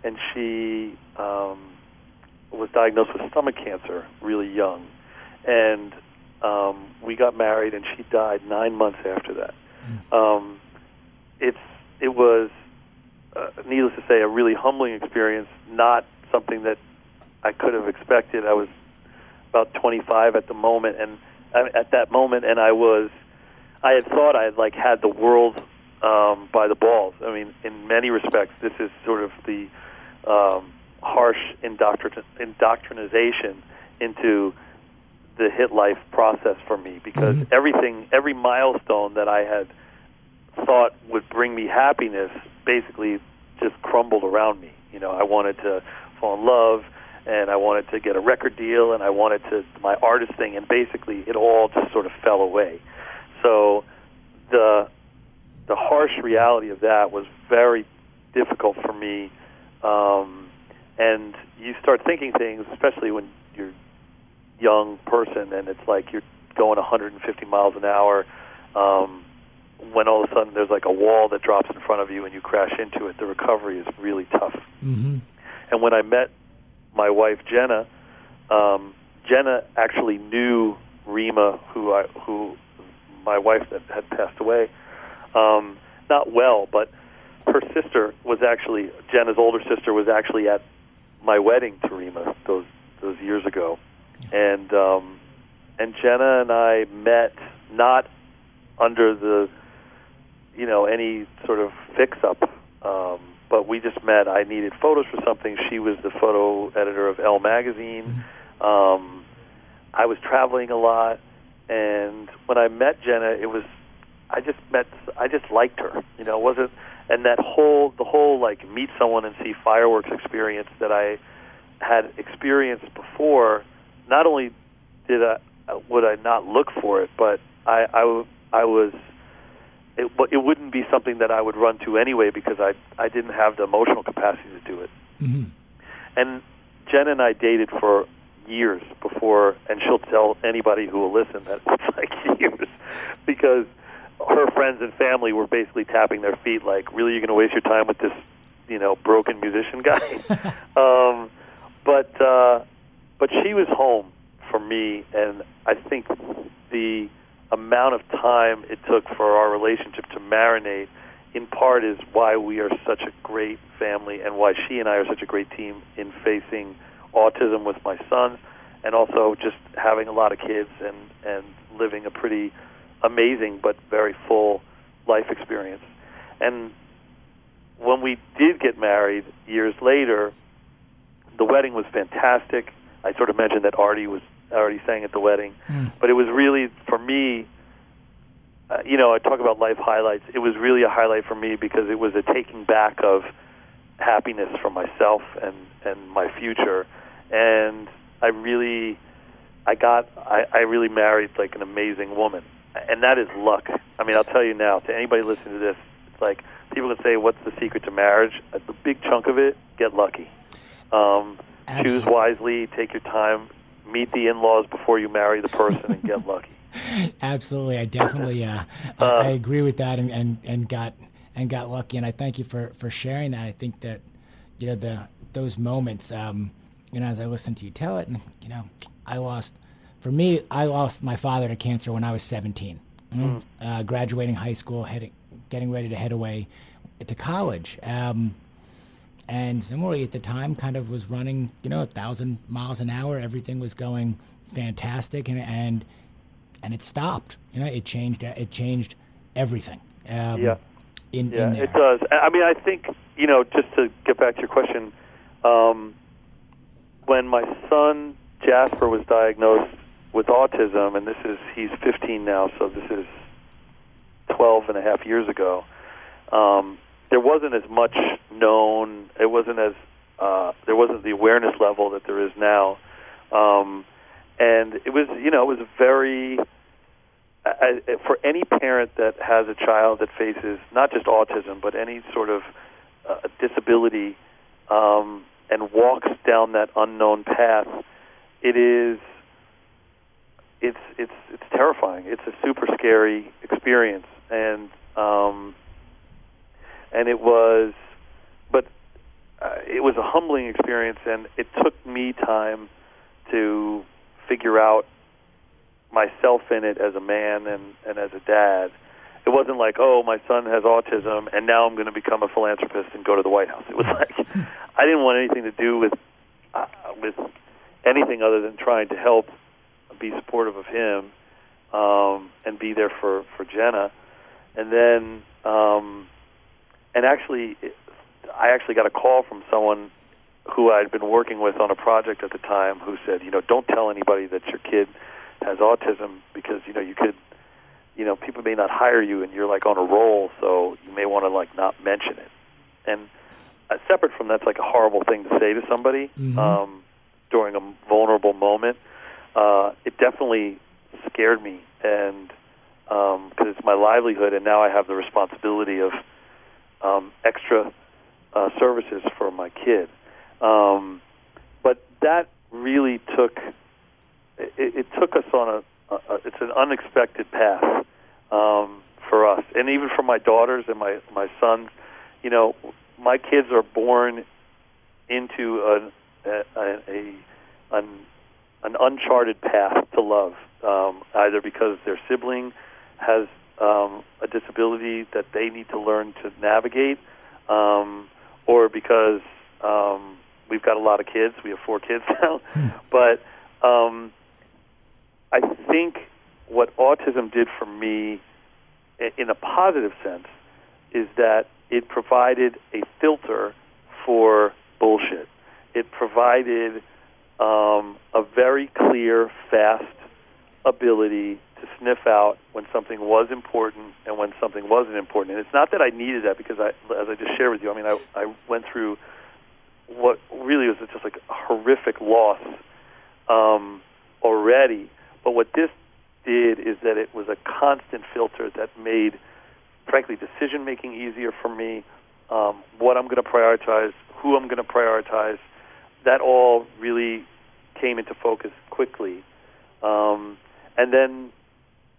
S5: and she um, was diagnosed with stomach cancer really young, and um, we got married, and she died nine months after that. Um, it's it was, uh, needless to say, a really humbling experience. Not something that I could have expected. I was about 25 at the moment, and uh, at that moment, and I was, I had thought I had like had the world um, by the balls. I mean, in many respects, this is sort of the um, harsh indoctrin- indoctrination into the hit life process for me because mm-hmm. everything, every milestone that I had thought would bring me happiness, basically just crumbled around me. You know, I wanted to fall in love, and I wanted to get a record deal, and I wanted to my artist thing, and basically it all just sort of fell away. So the the harsh reality of that was very difficult for me um, and you start thinking things, especially when you're a young person, and it's like you're going 150 miles an hour. Um, when all of a sudden there's like a wall that drops in front of you and you crash into it, the recovery is really tough.
S4: Mm-hmm.
S5: And when I met my wife Jenna, um, Jenna actually knew Rima, who I who my wife that had passed away, um, not well, but her sister was actually Jenna's older sister was actually at my wedding to Rima those those years ago, and um, and Jenna and I met not under the you know any sort of fix up, um, but we just met. I needed photos for something. She was the photo editor of Elle magazine. Um, I was traveling a lot, and when I met Jenna, it was I just met I just liked her. You know, it wasn't and that whole the whole like meet someone and see fireworks experience that I had experienced before. Not only did I would I not look for it, but I I, I was it, it wouldn't be something that I would run to anyway because I I didn't have the emotional capacity to do it.
S4: Mm-hmm.
S5: And Jen and I dated for years before, and she'll tell anybody who will listen that it's <laughs> like years because her friends and family were basically tapping their feet, like, "Really, you're going to waste your time with this, you know, broken musician guy?" <laughs> um, but uh, but she was home for me, and I think the amount of time it took for our relationship to marinate, in part, is why we are such a great family, and why she and I are such a great team in facing autism with my son, and also just having a lot of kids and and living a pretty amazing but very full life experience. And when we did get married years later, the wedding was fantastic. I sort of mentioned that Artie was already sang at the wedding,
S4: mm.
S5: but it was really for me. Uh, you know, I talk about life highlights. It was really a highlight for me because it was a taking back of happiness for myself and and my future, and I really, I got, I, I really married like an amazing woman and that is luck. I mean, I'll tell you now to anybody listening to this, it's like people can say, "What's the secret to marriage?" A big chunk of it: get lucky. Um, choose wisely. Take your time. Meet the in-laws before you marry the person, and get lucky. <laughs>
S4: Absolutely, I definitely uh, uh, I agree with that, and, and, and got and got lucky, and I thank you for, for sharing that. I think that you know the those moments, um, you know, as I listen to you tell it, and you know, I lost. For me, I lost my father to cancer when I was 17. Mm. Uh, graduating high school, heading, getting ready to head away to college. Um, and similarly at the time kind of was running you know a thousand miles an hour everything was going fantastic and and and it stopped you know it changed it changed everything
S5: um, yeah in, yeah in it does i mean i think you know just to get back to your question um, when my son jasper was diagnosed with autism and this is he's 15 now so this is 12 and a half years ago um, there wasn't as much known. It wasn't as uh, there wasn't the awareness level that there is now, um, and it was you know it was very I, for any parent that has a child that faces not just autism but any sort of uh, disability um, and walks down that unknown path. It is it's it's it's terrifying. It's a super scary experience, and um, and it was, but uh, it was a humbling experience, and it took me time to figure out myself in it as a man and and as a dad. It wasn't like, oh, my son has autism, and now I'm going to become a philanthropist and go to the White House. It was <laughs> like I didn't want anything to do with uh, with anything other than trying to help, be supportive of him, um, and be there for for Jenna. And then um, and actually, I actually got a call from someone who I'd been working with on a project at the time who said, you know, don't tell anybody that your kid has autism because you know you could, you know, people may not hire you and you're like on a roll, so you may want to like not mention it. And uh, separate from that's like a horrible thing to say to somebody mm-hmm. um, during a vulnerable moment. Uh, it definitely scared me, and because um, it's my livelihood, and now I have the responsibility of um, extra uh, services for my kid. Um, but that really took it, it took us on a, a it's an unexpected path um, for us, and even for my daughters and my my sons. You know, my kids are born into a, a, a an, an uncharted path to love, um, either because their sibling has um, a disability that they need to learn to navigate, um, or because um, we've got a lot of kids. We have four kids <laughs> now, hmm. but um, I think what autism did for me, in a positive sense, is that it provided a filter for bullshit. It provided um, a very clear, fast ability to sniff out when something was important and when something wasn't important. And it's not that I needed that because I, as I just shared with you, I mean, I, I went through what really was just like a horrific loss um, already. But what this did is that it was a constant filter that made, frankly, decision making easier for me. Um, what I'm going to prioritize, who I'm going to prioritize, that all really came into focus quickly. Um, and then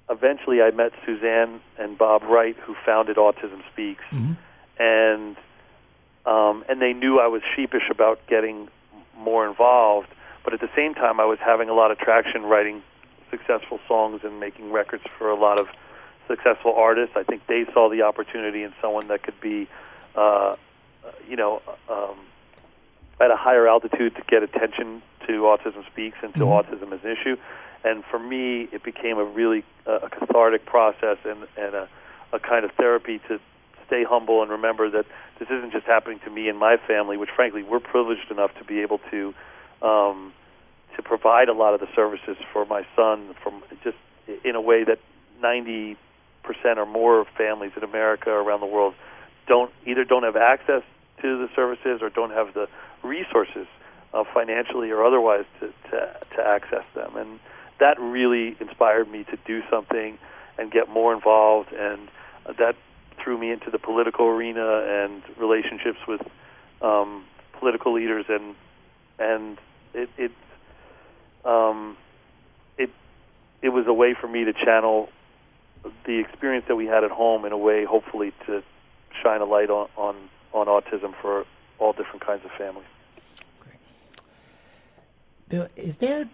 S5: eventually I met Suzanne and Bob Wright, who founded Autism Speaks, mm-hmm. and um, and they knew I was sheepish about getting more involved, but at the same time I was having a lot of traction writing successful songs and making records for a lot of successful artists. I think they saw the opportunity in someone that could be, uh, you know, um, at a higher altitude to get attention to Autism Speaks and to mm-hmm. autism as an issue and for me, it became a really uh, a cathartic process and, and a, a kind of therapy to stay humble and remember that this isn't just happening to me and my family, which frankly we're privileged enough to be able to um, to provide a lot of the services for my son from just in a way that 90 percent or more of families in America around the world don't either don't have access to the services or don't have the resources uh, financially or otherwise to, to to access them and that really inspired me to do something and get more involved. And that threw me into the political arena and relationships with um, political leaders, and and it it um, it it was a way for me to channel the experience that we had at home in a way, hopefully, to shine a light on on, on autism for all different kinds of families.
S4: Bill, is there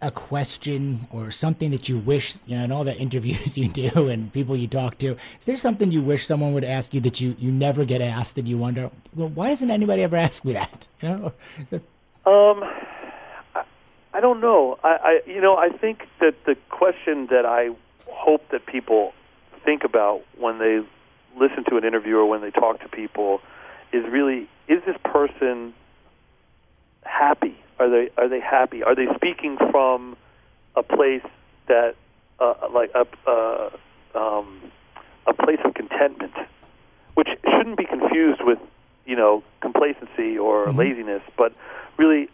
S4: a question or something that you wish, you know, in all the <laughs> interviews you do and people you talk to, is there something you wish someone would ask you that you, you never get asked and you wonder, well, why doesn't anybody ever <laughs> ask me that? <laughs> You know?
S5: Um, I, I don't know. I, I, you know, I think that the question that I hope that people think about when they listen to an interview or when they talk to people is really, is this person happy? Are they are they happy? Are they speaking from a place that uh, like a uh, um, a place of contentment, which shouldn't be confused with you know complacency or mm-hmm. laziness, but really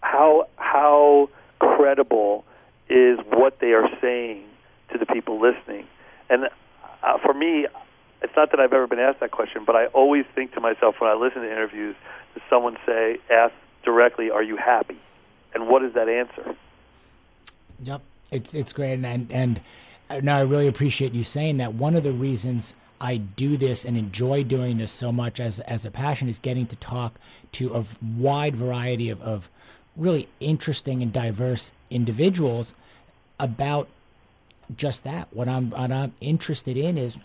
S5: how how credible is what they are saying to the people listening. And uh, for me, it's not that I've ever been asked that question, but I always think to myself when I listen to interviews, does someone say ask directly, "Are you happy?" And what is that answer?
S4: Yep, it's it's great, and and, and uh, now I really appreciate you saying that. One of the reasons I do this and enjoy doing this so much as as a passion is getting to talk to a wide variety of, of really interesting and diverse individuals about just that. What I'm what I'm interested in is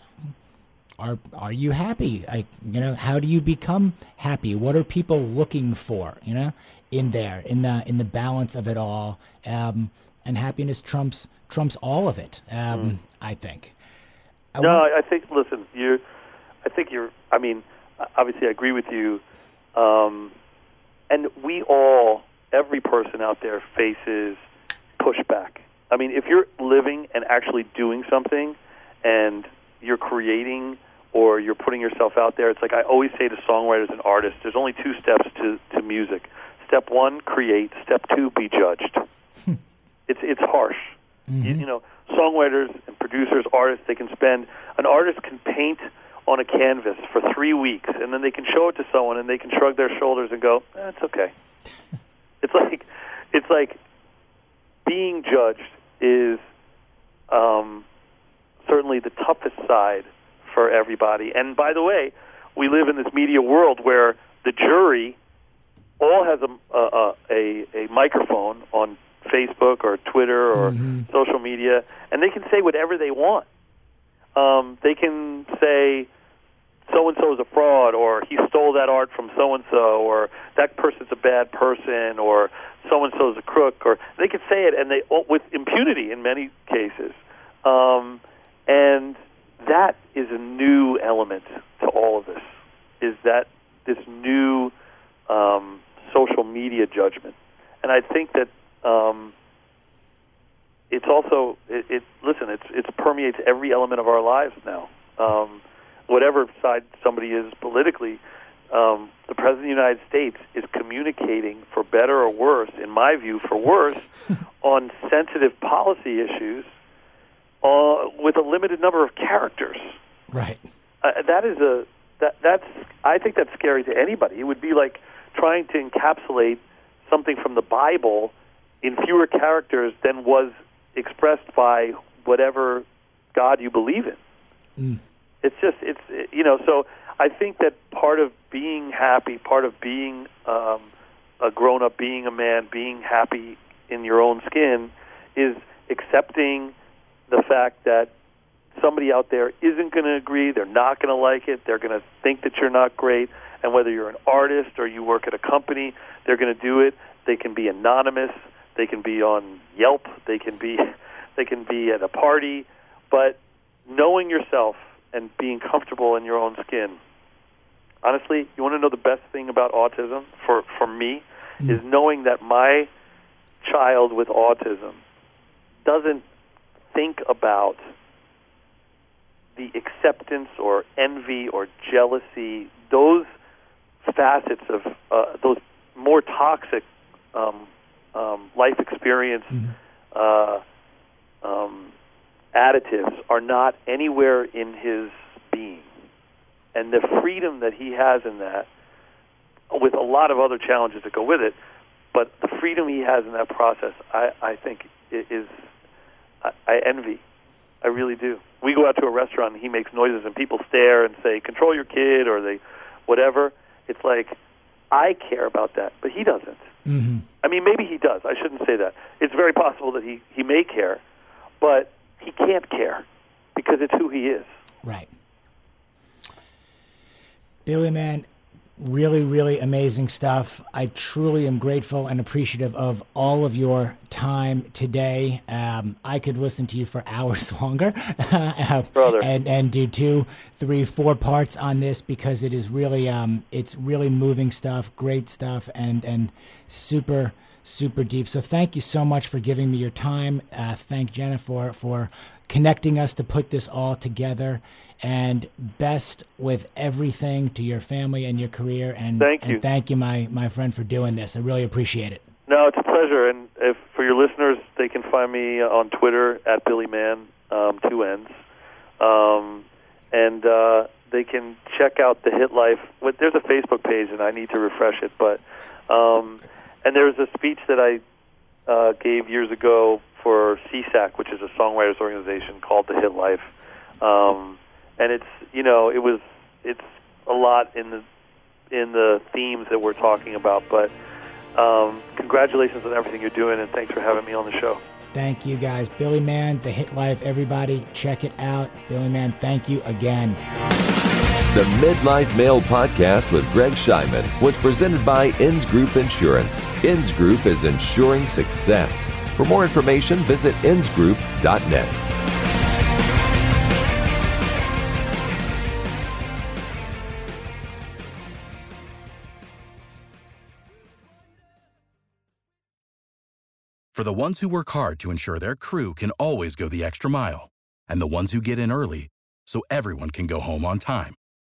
S4: are are you happy? I you know, how do you become happy? What are people looking for? You know, in there, in the in the balance of it all, um, and happiness trumps trumps all of it. Um, mm. I think.
S5: I no. I think. Listen, you. I think you're. I mean, obviously, I agree with you. Um, and we all, every person out there, faces pushback. I mean, if you're living and actually doing something, and you're creating or you're putting yourself out there. It's like I always say to songwriters and artists, there's only two steps to, to music. Step one, create. Step two, be judged. <laughs> it's it's harsh. Mm-hmm. You, you know, songwriters and producers, artists, they can spend an artist can paint on a canvas for three weeks, and then they can show it to someone, and they can shrug their shoulders and go, eh, "It's okay." <laughs> it's like it's like being judged is um, certainly the toughest side for everybody. And by the way, we live in this media world where the jury all has a a, a, a microphone on Facebook or Twitter or mm-hmm. social media, and they can say whatever they want. Um, they can say so and so is a fraud, or he stole that art from so and so, or that person's a bad person, or so and so is a crook, or they can say it, and they with impunity in many cases. Um, and that is a new element to all of this. Is that this new um, social media judgment? And I think that um, it's also it, it. Listen, it's it permeates every element of our lives now. Um, whatever side somebody is politically, um, the president of the United States is communicating, for better or worse, in my view, for worse, <laughs> on sensitive policy issues uh, with a limited number of characters.
S4: Right.
S5: Uh, that is a that that's I think that's scary to anybody. It would be like trying to encapsulate something from the Bible in fewer characters than was expressed by whatever God you believe in. Mm. It's just it's you know so I think that part of being happy, part of being um, a grown up, being a man, being happy in your own skin, is accepting the fact that somebody out there isn't going to agree, they're not going to like it, they're going to think that you're not great, and whether you're an artist or you work at a company, they're going to do it. They can be anonymous, they can be on Yelp, they can be <laughs> they can be at a party, but knowing yourself and being comfortable in your own skin. Honestly, you want to know the best thing about autism for for me mm. is knowing that my child with autism doesn't think about the acceptance or envy or jealousy, those facets of uh, those more toxic um, um, life experience mm-hmm. uh, um, additives are not anywhere in his being, and the freedom that he has in that, with a lot of other challenges that go with it. But the freedom he has in that process, I, I think, is I, I envy. I really do. We go out to a restaurant and he makes noises and people stare and say, "Control your kid," or they, whatever. It's like I care about that, but he doesn't.
S4: Mm-hmm.
S5: I mean, maybe he does. I shouldn't say that. It's very possible that he he may care, but he can't care because it's who he is.
S4: Right. Billy Mann, really, really amazing stuff. I truly am grateful and appreciative of all of your time today. Um, I could listen to you for <laughs> hours longer,
S5: brother,
S4: and and do two, three, four parts on this because it is really, um, it's really moving stuff, great stuff, and and super super deep. So thank you so much for giving me your time. Uh, thank Jennifer for connecting us to put this all together. And best with everything to your family and your career. And
S5: thank
S4: you, and thank you, my my friend, for doing this. I really appreciate it.
S5: No, it's a pleasure. And if for your listeners, they can find me on Twitter at Billy Mann, um, two N's, um, and uh, they can check out the Hit Life. There's a Facebook page, and I need to refresh it, but. Um, and there was a speech that I uh, gave years ago for SESAC, which is a songwriters organization called The Hit Life. Um, and it's you know it was it's a lot in the in the themes that we're talking about. But um, congratulations on everything you're doing, and thanks for having me on the show.
S4: Thank you guys, Billy Mann, The Hit Life. Everybody, check it out. Billy Mann, thank you again.
S2: The Midlife Male Podcast with Greg Scheinman was presented by Inns Group Insurance. Inns Group is ensuring success. For more information, visit insgroup.net.
S6: For the ones who work hard to ensure their crew can always go the extra mile, and the ones who get in early so everyone can go home on time